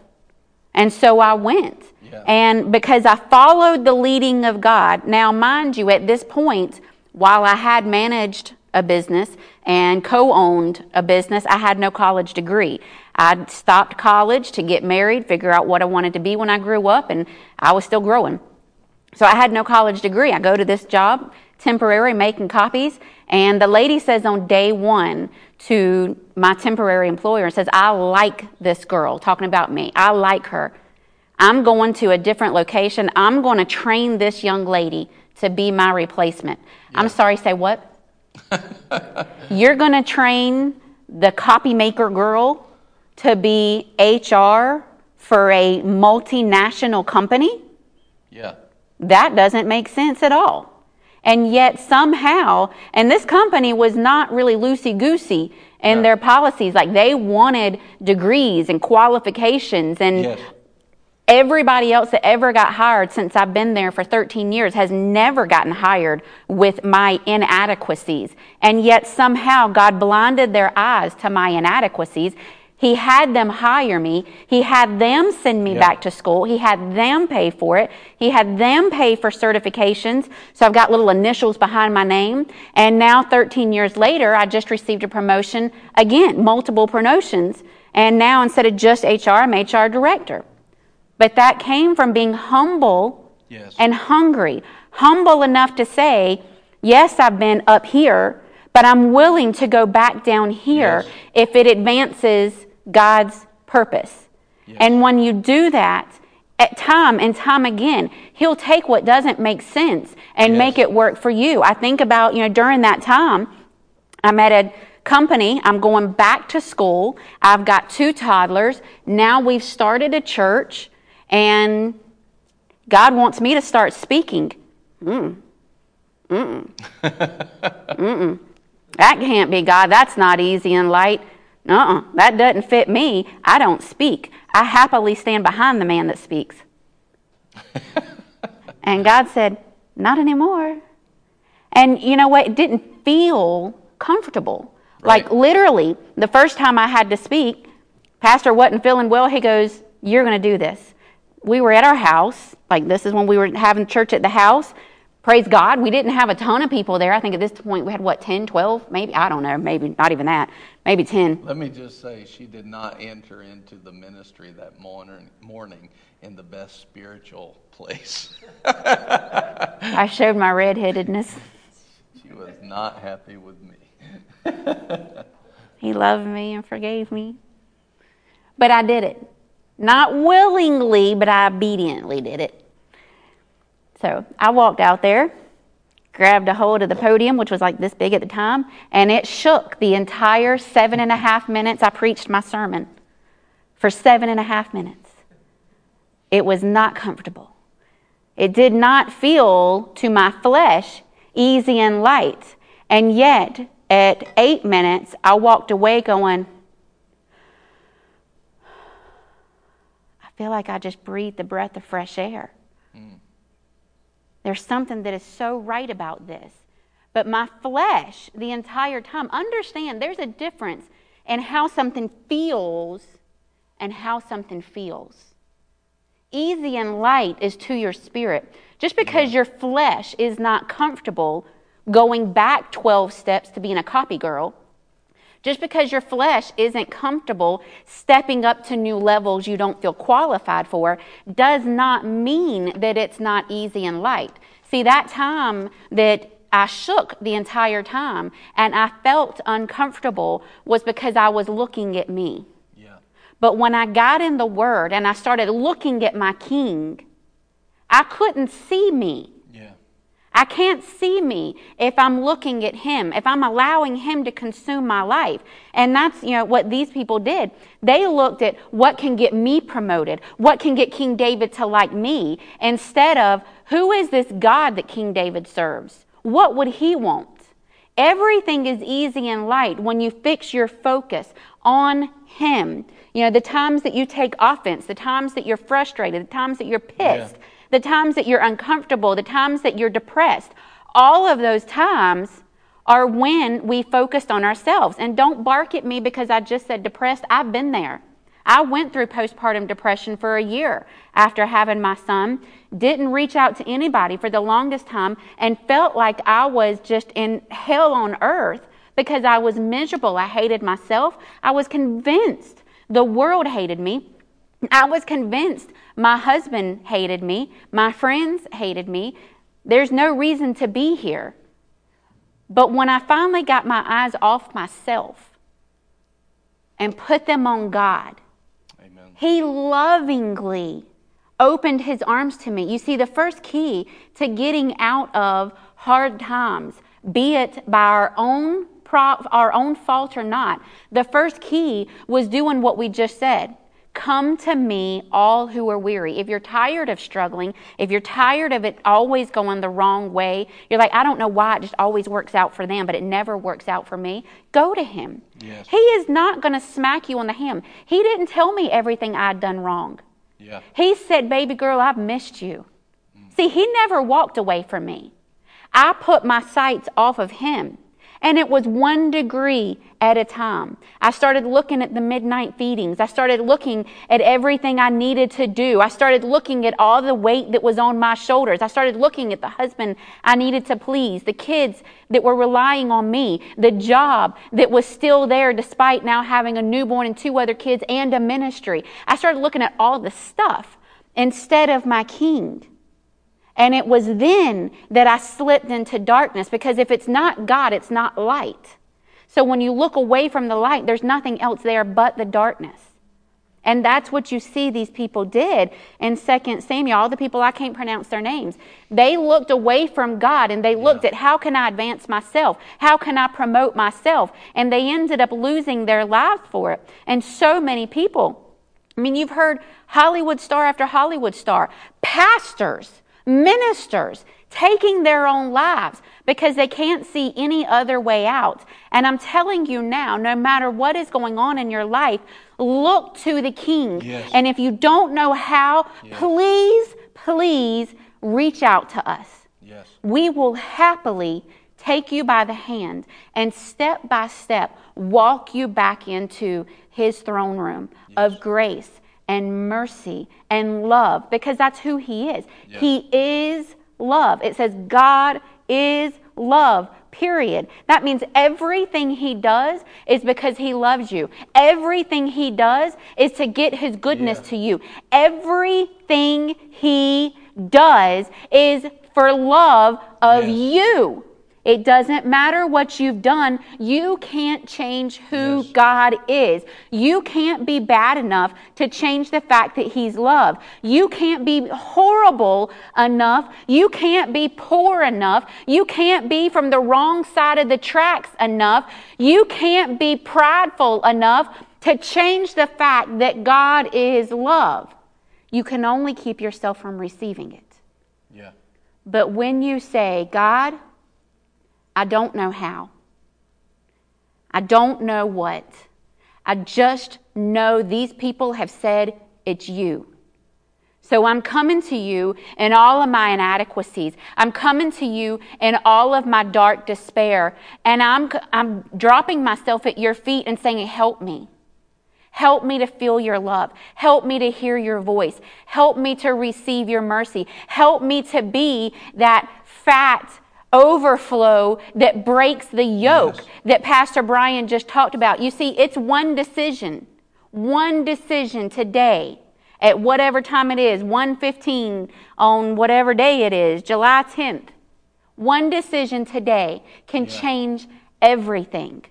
And so I went. And because I followed the leading of God, now, mind you, at this point, while I had managed a business and co owned a business, I had no college degree. I stopped college to get married, figure out what I wanted to be when I grew up, and I was still growing. So I had no college degree. I go to this job, temporary, making copies, and the lady says on day one to my temporary employer, and says, I like this girl, talking about me. I like her. I'm going to a different location. I'm going to train this young lady to be my replacement. I'm sorry, say what? You're going to train the copy maker girl to be HR for a multinational company? Yeah. That doesn't make sense at all. And yet, somehow, and this company was not really loosey goosey in their policies. Like, they wanted degrees and qualifications. And Yes. Everybody else that ever got hired since I've been there for 13 years has never gotten hired with my inadequacies. And yet, somehow, God blinded their eyes to my inadequacies. He had them hire me. He had them send me Yeah. back to school. He had them pay for it. He had them pay for certifications. So I've got little initials behind my name. And now, 13 years later, I just received a promotion again, multiple promotions. And now, instead of just HR, I'm HR director. But that came from being humble Yes. and hungry. Humble enough to say, Yes, I've been up here, but I'm willing to go back down here Yes. if it advances God's purpose. And when you do that, at time and time again, He'll take what doesn't make sense and Yes. make it work for you. I think about, you know, during that time, I'm at a company. I'm going back to school. I've got two toddlers. Now we've started a church, and God wants me to start speaking. Mm. Mm-mm. Mm-mm. That can't be God. That's not easy and light. Uh-uh. That doesn't fit me. I don't speak. I happily stand behind the man that speaks. and God said, Not anymore. And you know what? It didn't feel comfortable. Like literally, the first time I had to speak, Pastor wasn't feeling well. He goes, You're going to do this. We were at our house. Like, this is when we were having church at the house. Praise God. We didn't have a ton of people there. I think at this point we had, what, 10, 12? Maybe? I don't know. Maybe not even that. Maybe 10. Let me just say, she did not enter into the ministry that morning, morning in the best spiritual place. I showed my redheadedness. She was not happy with me. He loved me and forgave me. But I did it. Not willingly, but I obediently did it. So I walked out there, grabbed a hold of the podium, which was like this big at the time, and it shook the entire seven and a half minutes I preached my sermon. For seven and a half minutes. It was not comfortable. It did not feel to my flesh easy and light. And yet, at eight minutes, I walked away going, feel like I just breathed a breath of fresh air. Mm. There's something that is so right about this. But my flesh, the entire time, understand there's a difference in how something feels and how something feels. Easy and light is to your spirit. Just because your flesh is not comfortable going back 12 steps to being a copy girl, just because your flesh isn't comfortable stepping up to new levels you don't feel qualified for, does not mean that it's not easy and light. See, that time that I shook the entire time and I felt uncomfortable was because I was looking at me. Yeah. But when I got in the Word and I started looking at my King, I couldn't see me. Yeah. I can't see me if I'm looking at him, if I'm allowing him to consume my life. And that's, you know, what these people did. They looked at what can get me promoted, what can get King David to like me, instead of who is this God that King David serves? What would he want? Everything is easy and light when you fix your focus on him. You know, the times that you take offense, the times that you're frustrated, the times that you're pissed, the times that you're uncomfortable, the times that you're depressed, all of those times are when we focused on ourselves. And don't bark at me because I just said depressed. I've been there. I went through postpartum depression for a year after having my son, didn't reach out to anybody for the longest time, and felt like I was just in hell on earth because I was miserable. I hated myself. I was convinced The world hated me. I was convinced my husband hated me. My friends hated me. There's no reason to be here. But when I finally got my eyes off myself and put them on God, Amen. He lovingly opened His arms to me. You see, the first key to getting out of hard times, be it by our own our own fault or not, the first key was doing what we just said. Come to me, all who are weary. If you're tired of struggling, if you're tired of it always going the wrong way, you're like, I don't know why it just always works out for them, but it never works out for me. Go to Him. Yes. He is not going to smack you on the hand. He didn't tell me everything I'd done wrong. Yeah. He said, Baby girl, I've missed you. See, He never walked away from me. I put my sights off of Him. And it was one degree at a time. I started looking at the midnight feedings. I started looking at everything I needed to do. I started looking at all the weight that was on my shoulders. I started looking at the husband I needed to please, the kids that were relying on me, the job that was still there despite now having a newborn and two other kids and a ministry. I started looking at all the stuff instead of my king. And it was then that I slipped into darkness because if it's not God, it's not light. So when you look away from the light, there's nothing else there but the darkness. And that's what you see these people did in 2 Samuel. All the people, I can't pronounce their names. They looked away from God and they looked at how can I advance myself? How can I promote myself? And they ended up losing their lives for it. And so many people. I mean, you've heard Hollywood star after Hollywood star, pastors, ministers taking their own lives because they can't see any other way out. And I'm telling you now, no matter what is going on in your life, look to the King. Yes. And if you don't know how, please, please reach out to us. Yes. We will happily take you by the hand and step by step walk you back into his throne room of grace and mercy and love because that's who he is. He is love. It says God is love. Period. That means everything he does is because he loves you. Everything he does is to get his goodness Yeah. to you. Everything he does is for love of Yes. you. It doesn't matter what you've done. You can't change who Yes. God is. You can't be bad enough to change the fact that He's love. You can't be horrible enough. You can't be poor enough. You can't be from the wrong side of the tracks enough. You can't be prideful enough to change the fact that God is love. You can only keep yourself from receiving it. Yeah. But when you say, God, I don't know how, I don't know what, I just know these people have said it's you. So I'm coming to you in all of my inadequacies. I'm coming to you in all of my dark despair. And I'm, I'm dropping myself at your feet and saying, Help me. Help me to feel your love. Help me to hear your voice. Help me to receive your mercy. Help me to be that fat overflow that breaks the yoke Yes. that Pastor Brian just talked about. You see, it's one decision. One decision today at whatever time it is, 115 on whatever day it is, July 10th. One decision today can Yeah. change everything.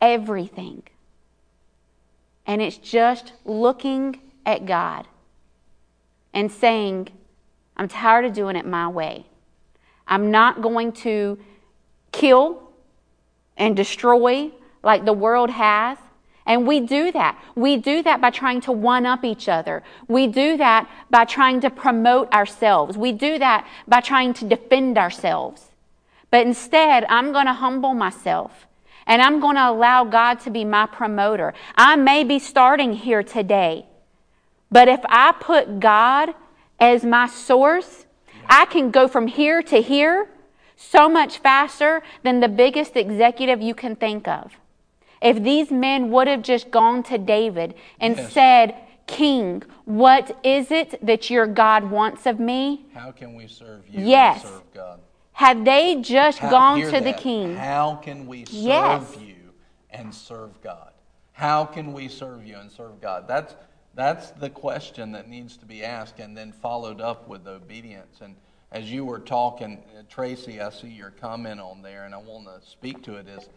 Everything. And it's just looking at God and saying, I'm tired of doing it my way. I'm not going to kill and destroy like the world has. And we do that. We do that by trying to one up each other. We do that by trying to promote ourselves. We do that by trying to defend ourselves. But instead, I'm going to humble myself and I'm going to allow God to be my promoter. I may be starting here today, but if I put God as my source, I can go from here to here so much faster than the biggest executive you can think of. If these men would have just gone to David and Yes. said, King, what is it that your God wants of me? How can we serve you Yes. and serve God? Had they just How- gone to the king, How can we serve Yes. you and serve God? How can we serve you and serve God? That's, that's the question that needs to be asked and then followed up with obedience. And as you were talking, uh, Tracy, I see your comment on there, and I want to speak to it. Is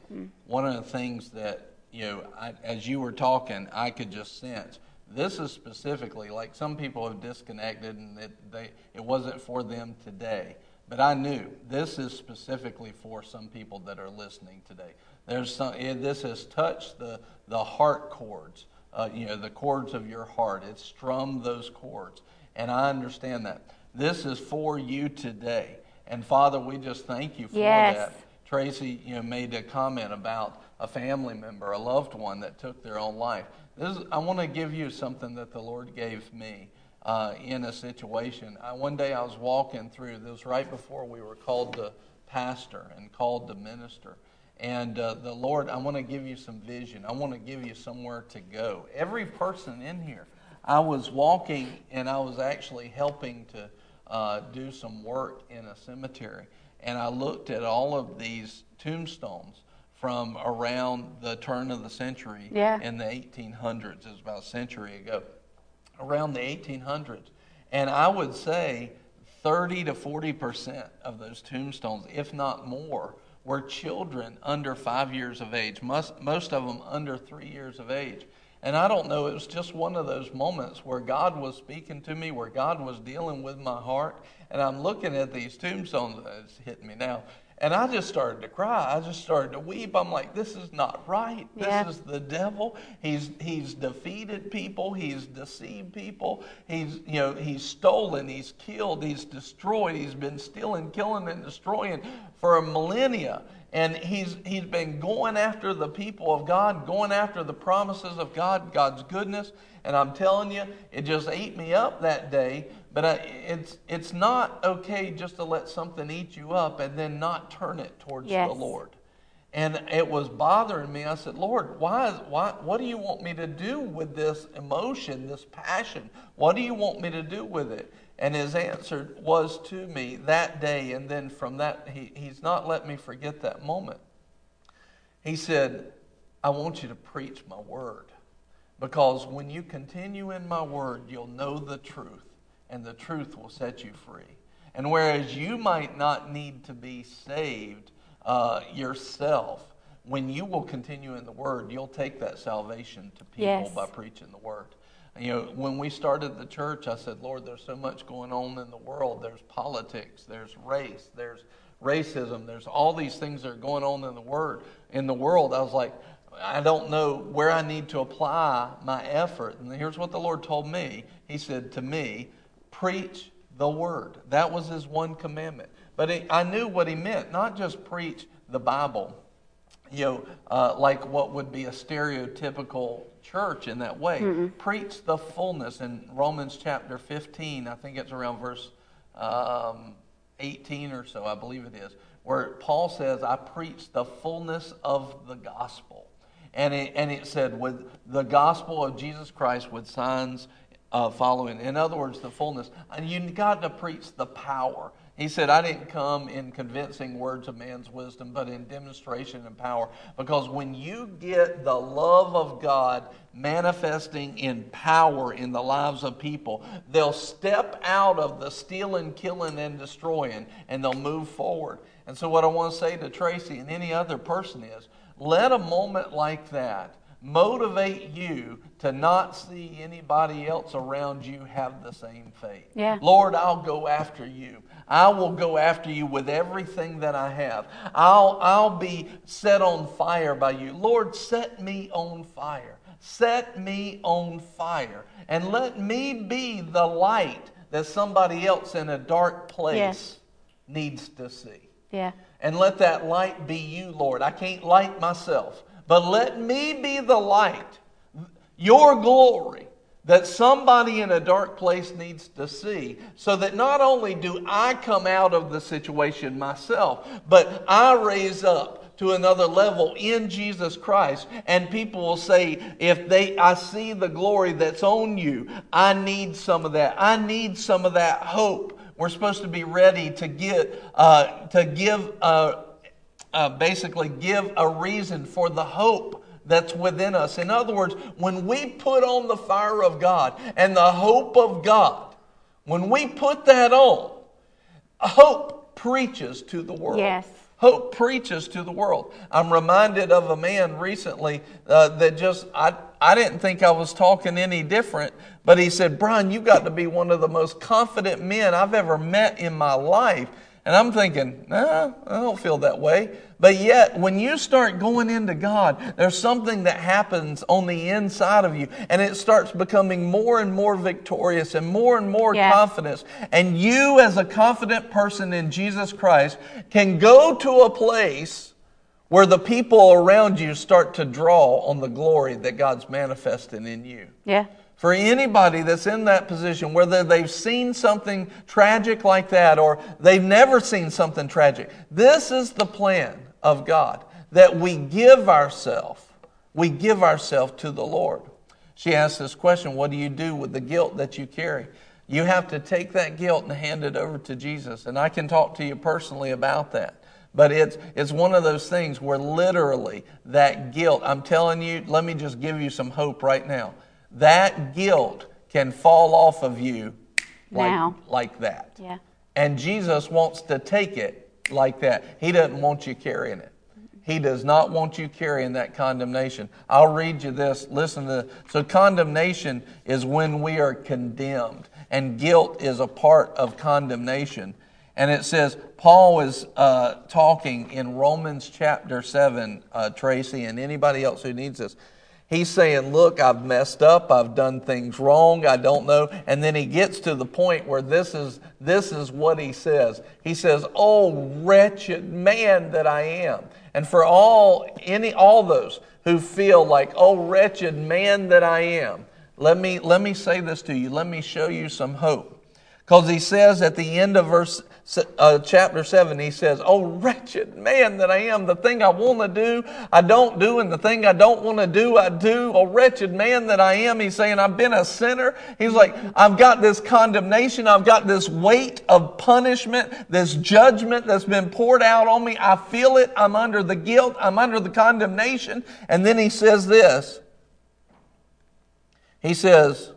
one of the things that you know, I, as you were talking, I could just sense this is specifically like some people have disconnected and it, they, it wasn't for them today. But I knew this is specifically for some people that are listening today. There's some, this has touched the, the heart chords, uh, you know, the chords of your heart. It's strummed those chords. And I understand that. This is for you today. And Father, we just thank you for Yes. that. Tracy, you know, made a comment about a family member, a loved one that took their own life. This is, I want to give you something that the Lord gave me uh, in a situation. I, one day I was walking through. This was right before we were called to pastor and called to minister. And uh, the Lord, I want to give you some vision. I want to give you somewhere to go. Every person in here, I was walking and I was actually helping to uh, do some work in a cemetery. And I looked at all of these tombstones from around the turn of the century Yeah. in the 1800s. It was about a century ago. Around the 1800s. And I would say 30 to 40 percent of those tombstones, if not more, were children under five years of age, most, most of them under three years of age. And I don't know, it was just one of those moments where God was speaking to me, where God was dealing with my heart. And I'm looking at these tombstones, it's hitting me now. And I just started to cry. I just started to weep. I'm like, this is not right. This Yeah. is the devil. He's he's defeated people. He's deceived people. He's you know he's stolen. He's killed. He's destroyed. He's been stealing, killing, and destroying for a millennia. And he's he's been going after the people of God, going after the promises of God, God's goodness. And I'm telling you, it just ate me up that day. But I, it's it's not okay just to let something eat you up and then not turn it towards Yes. the Lord. And it was bothering me. I said, Lord, why, is, why, what do you want me to do with this emotion, this passion? What do you want me to do with it? And his answer was to me that day, and then from that, he, he's not let me forget that moment. He said, I want you to preach my word. Because when you continue in my word, you'll know the truth, and the truth will set you free. And whereas you might not need to be saved uh, yourself, when you will continue in the word, you'll take that salvation to people Yes. by preaching the word. You know, when we started the church, I said, Lord, there's so much going on in the world. There's politics, there's race, there's racism, there's all these things that are going on in the word in the world. I was like, I don't know where I need to apply my effort. And here's what the Lord told me. He said to me, preach the word. That was his one commandment. But he, I knew what he meant, not just preach the Bible you know, uh, like what would be a stereotypical church in that way. Preach the fullness in Romans chapter 15, I think it's around verse um, 18 or so, I believe it is, where Paul says, I preach the fullness of the gospel. And it, and it said, with the gospel of Jesus Christ with signs uh, following. In other words, the fullness. And you got to preach the power. He said, I didn't come in convincing words of man's wisdom, but in demonstration and power. Because when you get the love of God manifesting in power in the lives of people, they'll step out of the stealing, killing, and destroying, and they'll move forward. And so, what I want to say to Tracy and any other person is let a moment like that motivate you to not see anybody else around you have the same faith. Yeah. Lord, I'll go after you. I will go after you with everything that I have. I'll, I'll be set on fire by you. Lord, set me on fire. Set me on fire. And let me be the light that somebody else in a dark place Yes. needs to see. Yeah. And let that light be you, Lord. I can't light myself, but let me be the light, your glory, that somebody in a dark place needs to see, so that not only do I come out of the situation myself, but I raise up to another level in Jesus Christ. And people will say if they I see the glory that's on you I need some of that. I need some of that hope. We're supposed to be ready to get uh, to give uh, uh, basically give a reason for the hope that's within us. In other words, when we put on the fire of God and the hope of God, when we put that on, hope preaches to the world. Yes. Hope preaches to the world. I'm reminded of a man recently uh, that just, I, I didn't think I was talking any different, but he said, Brian, you've got to be one of the most confident men I've ever met in my life. And I'm thinking, nah, I don't feel that way. But yet, when you start going into God, there's something that happens on the inside of you, and it starts becoming more and more victorious and more and more Yeah. confidence. And you, as a confident person in Jesus Christ, can go to a place where the people around you start to draw on the glory that God's manifesting in you. Yeah. For anybody that's in that position, whether they've seen something tragic like that or they've never seen something tragic, this is the plan of God that we give ourselves, we give ourselves to the Lord. She asked this question What do you do with the guilt that you carry? You have to take that guilt and hand it over to Jesus. And I can talk to you personally about that. But it's, it's one of those things where literally that guilt, I'm telling you, let me just give you some hope right now. That guilt can fall off of you like, Now. like that. Yeah. And Jesus wants to take it like that. He doesn't want you carrying it. He does not want you carrying that condemnation. I'll read you this. Listen to this. So, condemnation is when we are condemned, and guilt is a part of condemnation. And it says, Paul is uh, talking in Romans chapter 7, uh, Tracy, and anybody else who needs this. He's saying, Look, I've messed up. I've done things wrong. I don't know. And then he gets to the point where this is, this is what he says. He says, Oh, wretched man that I am. And for all, any, all those who feel like, Oh, wretched man that I am, let me, let me say this to you. Let me show you some hope. Because he says at the end of verse uh, chapter 7, he says, Oh, wretched man that I am, the thing I want to do, I don't do, and the thing I don't want to do, I do. Oh, wretched man that I am. He's saying, I've been a sinner. He's like, I've got this condemnation, I've got this weight of punishment, this judgment that's been poured out on me. I feel it. I'm under the guilt, I'm under the condemnation. And then he says this. He says,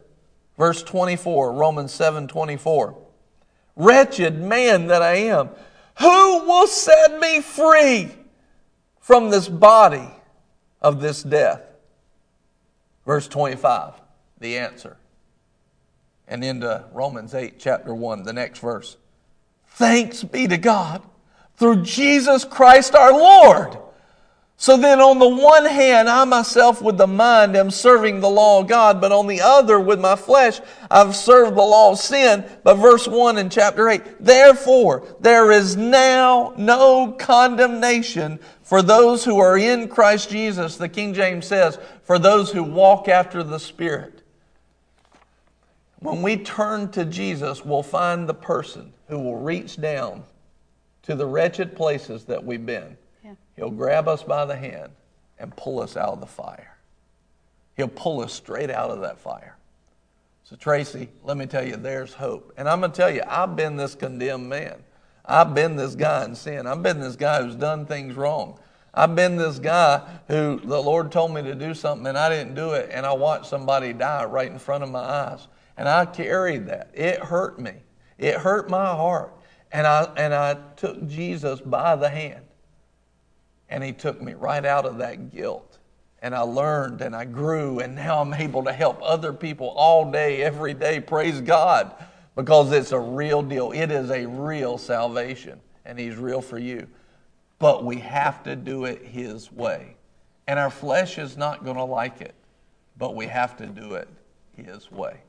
Verse 24, Romans 7 24. Wretched man that I am, who will set me free from this body of this death? Verse 25, the answer. And into Romans 8, chapter 1, the next verse. Thanks be to God through Jesus Christ our Lord. So then, on the one hand, I myself with the mind am serving the law of God, but on the other, with my flesh, I've served the law of sin. But verse 1 in chapter 8, therefore, there is now no condemnation for those who are in Christ Jesus. The King James says, for those who walk after the Spirit. When we turn to Jesus, we'll find the person who will reach down to the wretched places that we've been. He'll grab us by the hand and pull us out of the fire. He'll pull us straight out of that fire. So, Tracy, let me tell you, there's hope. And I'm going to tell you, I've been this condemned man. I've been this guy in sin. I've been this guy who's done things wrong. I've been this guy who the Lord told me to do something and I didn't do it, and I watched somebody die right in front of my eyes. And I carried that. It hurt me. It hurt my heart. And I, and I took Jesus by the hand. And he took me right out of that guilt. And I learned and I grew, and now I'm able to help other people all day, every day. Praise God. Because it's a real deal. It is a real salvation, and he's real for you. But we have to do it his way. And our flesh is not going to like it, but we have to do it his way.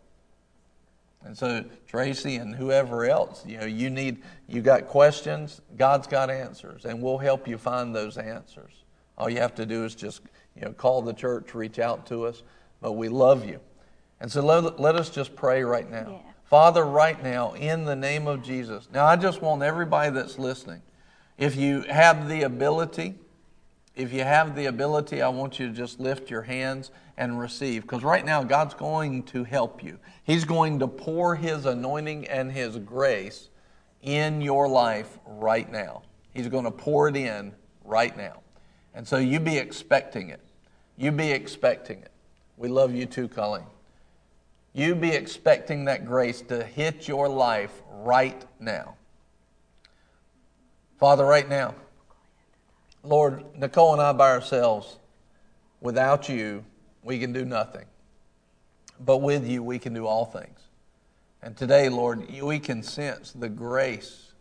And so, Tracy and whoever else, you know, you need, you got questions, God's got answers, and we'll help you find those answers. All you have to do is just, you know, call the church, reach out to us, but we love you. And so let, let us just pray right now. Yeah. Father, right now, in the name of Jesus. Now, I just want everybody that's listening, if you have the ability, if you have the ability, I want you to just lift your hands and receive. Because right now, God's going to help you. He's going to pour His anointing and His grace in your life right now. He's going to pour it in right now. And so you be expecting it. You be expecting it. We love you too, Colleen. You be expecting that grace to hit your life right now. Father, right now, Lord, Nicole and I by ourselves, without you, we can do nothing. But with you, we can do all things. And today, Lord, we can sense the grace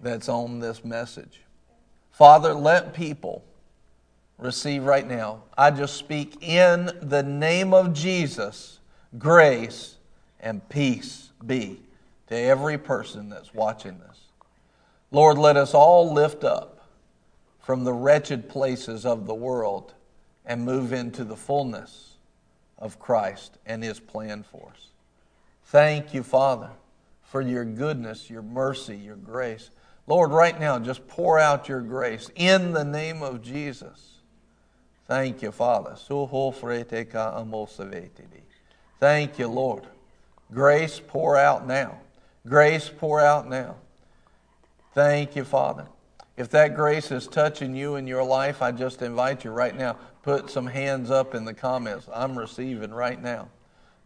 that's on this message. Father, let people receive right now. I just speak in the name of Jesus grace and peace be to every person that's watching this. Lord, let us all lift up from the wretched places of the world and move into the fullness of Christ and His plan for us. Thank you, Father, for your goodness, your mercy, your grace. Lord, right now, just pour out your grace in the name of Jesus. Thank you, Father. Thank you, Lord. Grace, pour out now. Grace, pour out now. Thank you, Father. If that grace is touching you in your life, I just invite you right now, put some hands up in the comments. I'm receiving right now.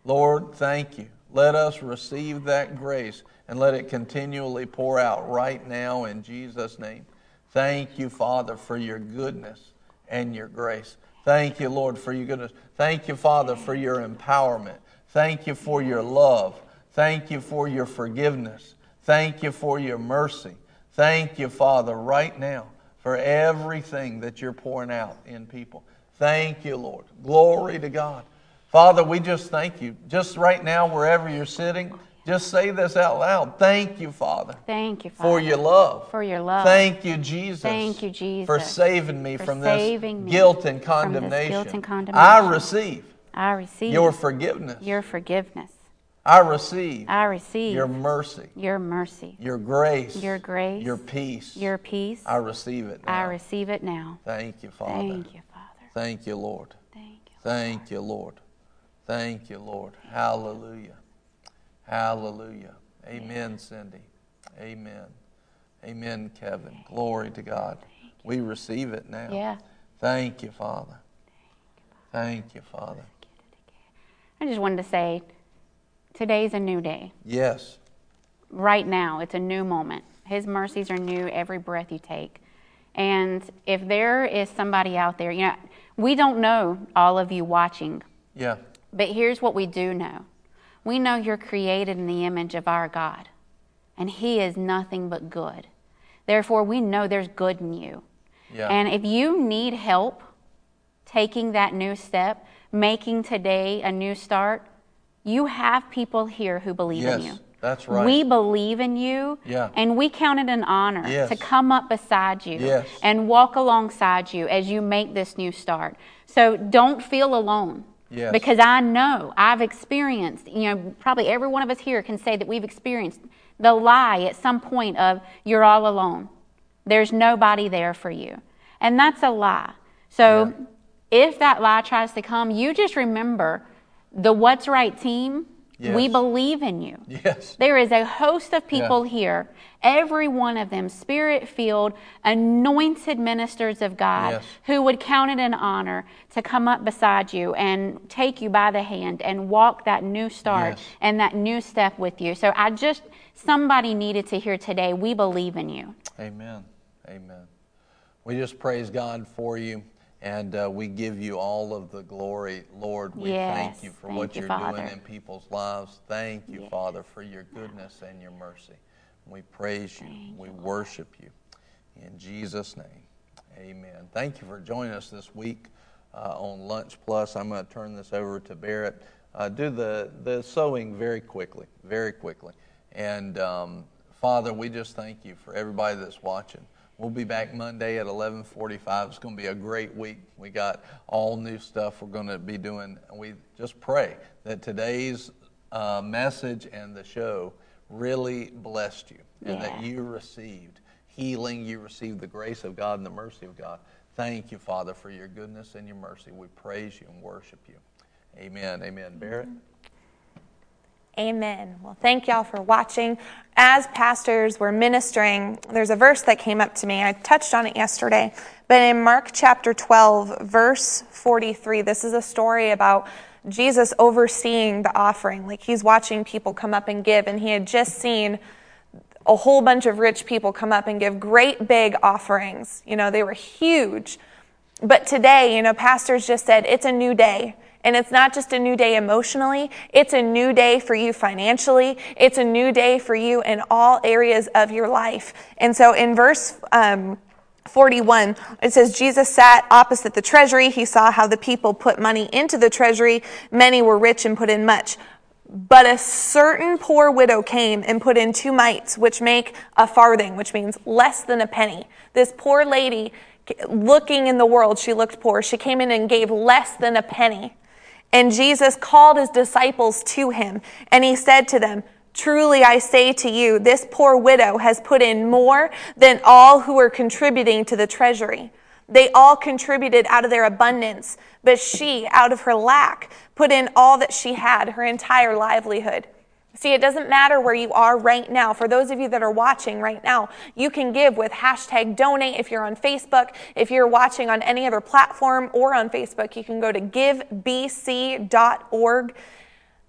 Lord, thank you. Let us receive that grace and let it continually pour out right now in Jesus' name. Thank you, Father, for your goodness and your grace. Thank you, Lord, for your goodness. Thank you, Father, for your empowerment. Thank you for your love. Thank you for your forgiveness. Thank you for your mercy. Thank you, Father, right now for everything that you're pouring out in people. Thank you, Lord. Glory to God. Father, we just thank you. Just right now, wherever you're sitting, just say this out loud. Thank you, Father. Thank you, Father. For your love. For your love. Thank you, Jesus. Thank you, Jesus. For saving me For from saving this me guilt and from this condemnation. guilt and I receive I receive your forgiveness. your forgiveness. I receive I receive your mercy, your mercy, your grace, your grace, your peace. your peace. I receive it now. I receive it now. Thank you, Father. Thank you, Father. Thank you, Lord. Thank you. Thank you, Lord. Thank you, Lord. Hallelujah. Hallelujah. Amen, Cindy. Amen. Amen, Kevin. Glory to God. We receive it now. Yeah. Thank you, Father. Thank you, Father. I just wanted to say today's a new day. Yes. Right now, it's a new moment. His mercies are new every breath you take. And if there is somebody out there, you know, we don't know all of you watching, Yeah. but here's what we do know we know you're created in the image of our God, and He is nothing but good. Therefore, we know there's good in you. Yeah. And if you need help taking that new step, making today a new start, you have people here who believe in you. Yes. That's right. We believe in you, Yeah. and we count it an honor Yes. to come up beside you Yes. and walk alongside you as you make this new start. So don't feel alone. Yes. Because I know, I've experienced, you know, probably every one of us here can say that we've experienced the lie at some point of you're all alone. There's nobody there for you. And that's a lie. So if that lie tries to come, you just remember the What's Right team, we believe in you. Yes. There is a host of people Yeah. here, every one of them spirit filled, anointed ministers of God Yes. who would count it an honor to come up beside you and take you by the hand and walk that new start Yes. and that new step with you. So I just, somebody needed to hear today, we believe in you. Amen. Amen. We just praise God for you and uh, we give you all of the glory. Lord, we thank you for Thank what you, you're Father. doing in people's lives. Thank you, Father, for your goodness and your mercy. We praise you. we worship you. In Jesus' name, amen. Thank you for joining us this week uh, on Lunch Plus. I'm going to turn this over to Barrett. Uh, do the, the sowing very quickly, very quickly. And um, Father, we just thank you for everybody that's watching. We'll be back Monday at 11:45. It's going to be a great week. We got all new stuff we're going to be doing. And we just pray that today's uh, message and the show really blessed you and that you received healing, you received the grace of God and the mercy of God. Thank you, Father, for your goodness and your mercy. We praise you and worship you. Amen. Amen. Barrett? Amen. Well, thank y'all for watching. As pastors were ministering, there's a verse that came up to me. I touched on it yesterday. But in Mark chapter 12, verse 43, this is a story about Jesus overseeing the offering. Like he's watching people come up and give, and he had just seen a whole bunch of rich people come up and give great big offerings. You know, they were huge. But today, you know, pastors just said it's a new day. And it's not just a new day emotionally, it's a new day for you financially. It's a new day for you in all areas of your life. And so in verse um, 41, it says, Jesus sat opposite the treasury. He saw how the people put money into the treasury. Many were rich and put in much. But a certain poor widow came and put in two mites, which make a farthing, which means less than a penny. This poor lady, looking in the world, she looked poor. She came in and gave less than a penny. And Jesus called his disciples to him, and he said to them, Truly I say to you, this poor widow has put in more than all who are contributing to the treasury. They all contributed out of their abundance, but she, out of her lack, put in all that she had, her entire livelihood. See, it doesn't matter where you are right now. For those of you that are watching right now, you can give with hashtag donate if you're on Facebook. If you're watching on any other platform or on Facebook, you can go to givebc.org.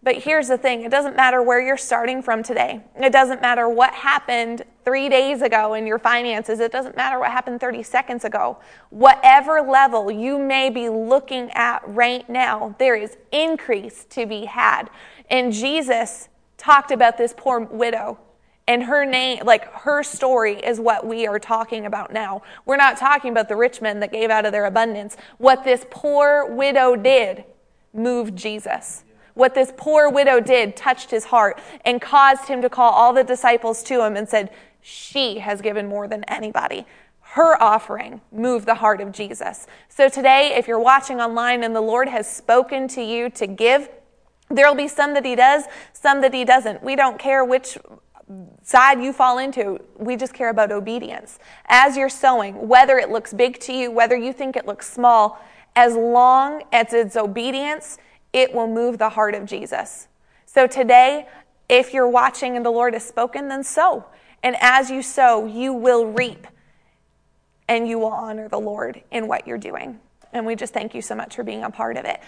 But here's the thing it doesn't matter where you're starting from today. It doesn't matter what happened three days ago in your finances. It doesn't matter what happened 30 seconds ago. Whatever level you may be looking at right now, there is increase to be had. And Jesus talked about this poor widow and her name like her story is what we are talking about now. We're not talking about the rich men that gave out of their abundance. What this poor widow did moved jesus. What this poor widow did touched his heart and caused him to call all the disciples to him and said she has given more than anybody. Her offering moved the heart of jesus. So today if you're watching online and the lord has spoken to you to give There'll be some that he does, some that he doesn't. We don't care which side you fall into. We just care about obedience. As you're sowing, whether it looks big to you, whether you think it looks small, as long as it's obedience, it will move the heart of Jesus. So today, if you're watching and the Lord has spoken, then sow. And as you sow, you will reap and you will honor the Lord in what you're doing. And we just thank you so much for being a part of it.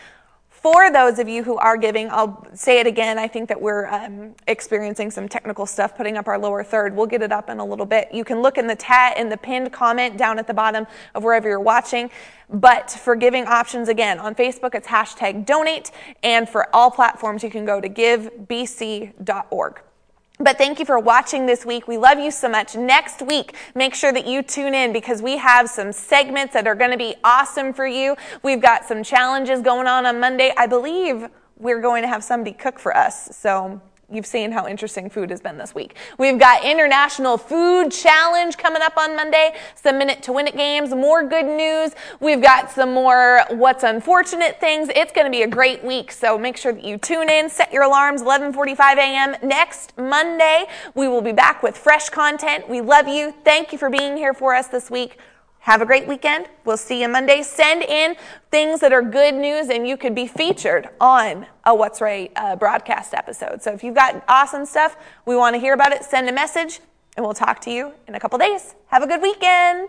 For those of you who are giving, I'll say it again. I think that we're um, experiencing some technical stuff putting up our lower third. We'll get it up in a little bit. You can look in the tat in the pinned comment down at the bottom of wherever you're watching. But for giving options, again, on Facebook, it's hashtag donate. And for all platforms, you can go to givebc.org. But thank you for watching this week. We love you so much. Next week, make sure that you tune in because we have some segments that are going to be awesome for you. We've got some challenges going on on Monday. I believe we're going to have somebody cook for us. So you've seen how interesting food has been this week. We've got International Food Challenge coming up on Monday, some Minute to Win It games, more good news. We've got some more What's Unfortunate things. It's going to be a great week, so make sure that you tune in, set your alarms, 11:45 a.m. Next Monday, we will be back with fresh content. We love you. Thank you for being here for us this week. Have a great weekend. We'll see you Monday. Send in things that are good news and you could be featured on a What's Right uh, broadcast episode. So if you've got awesome stuff, we want to hear about it. Send a message and we'll talk to you in a couple days. Have a good weekend.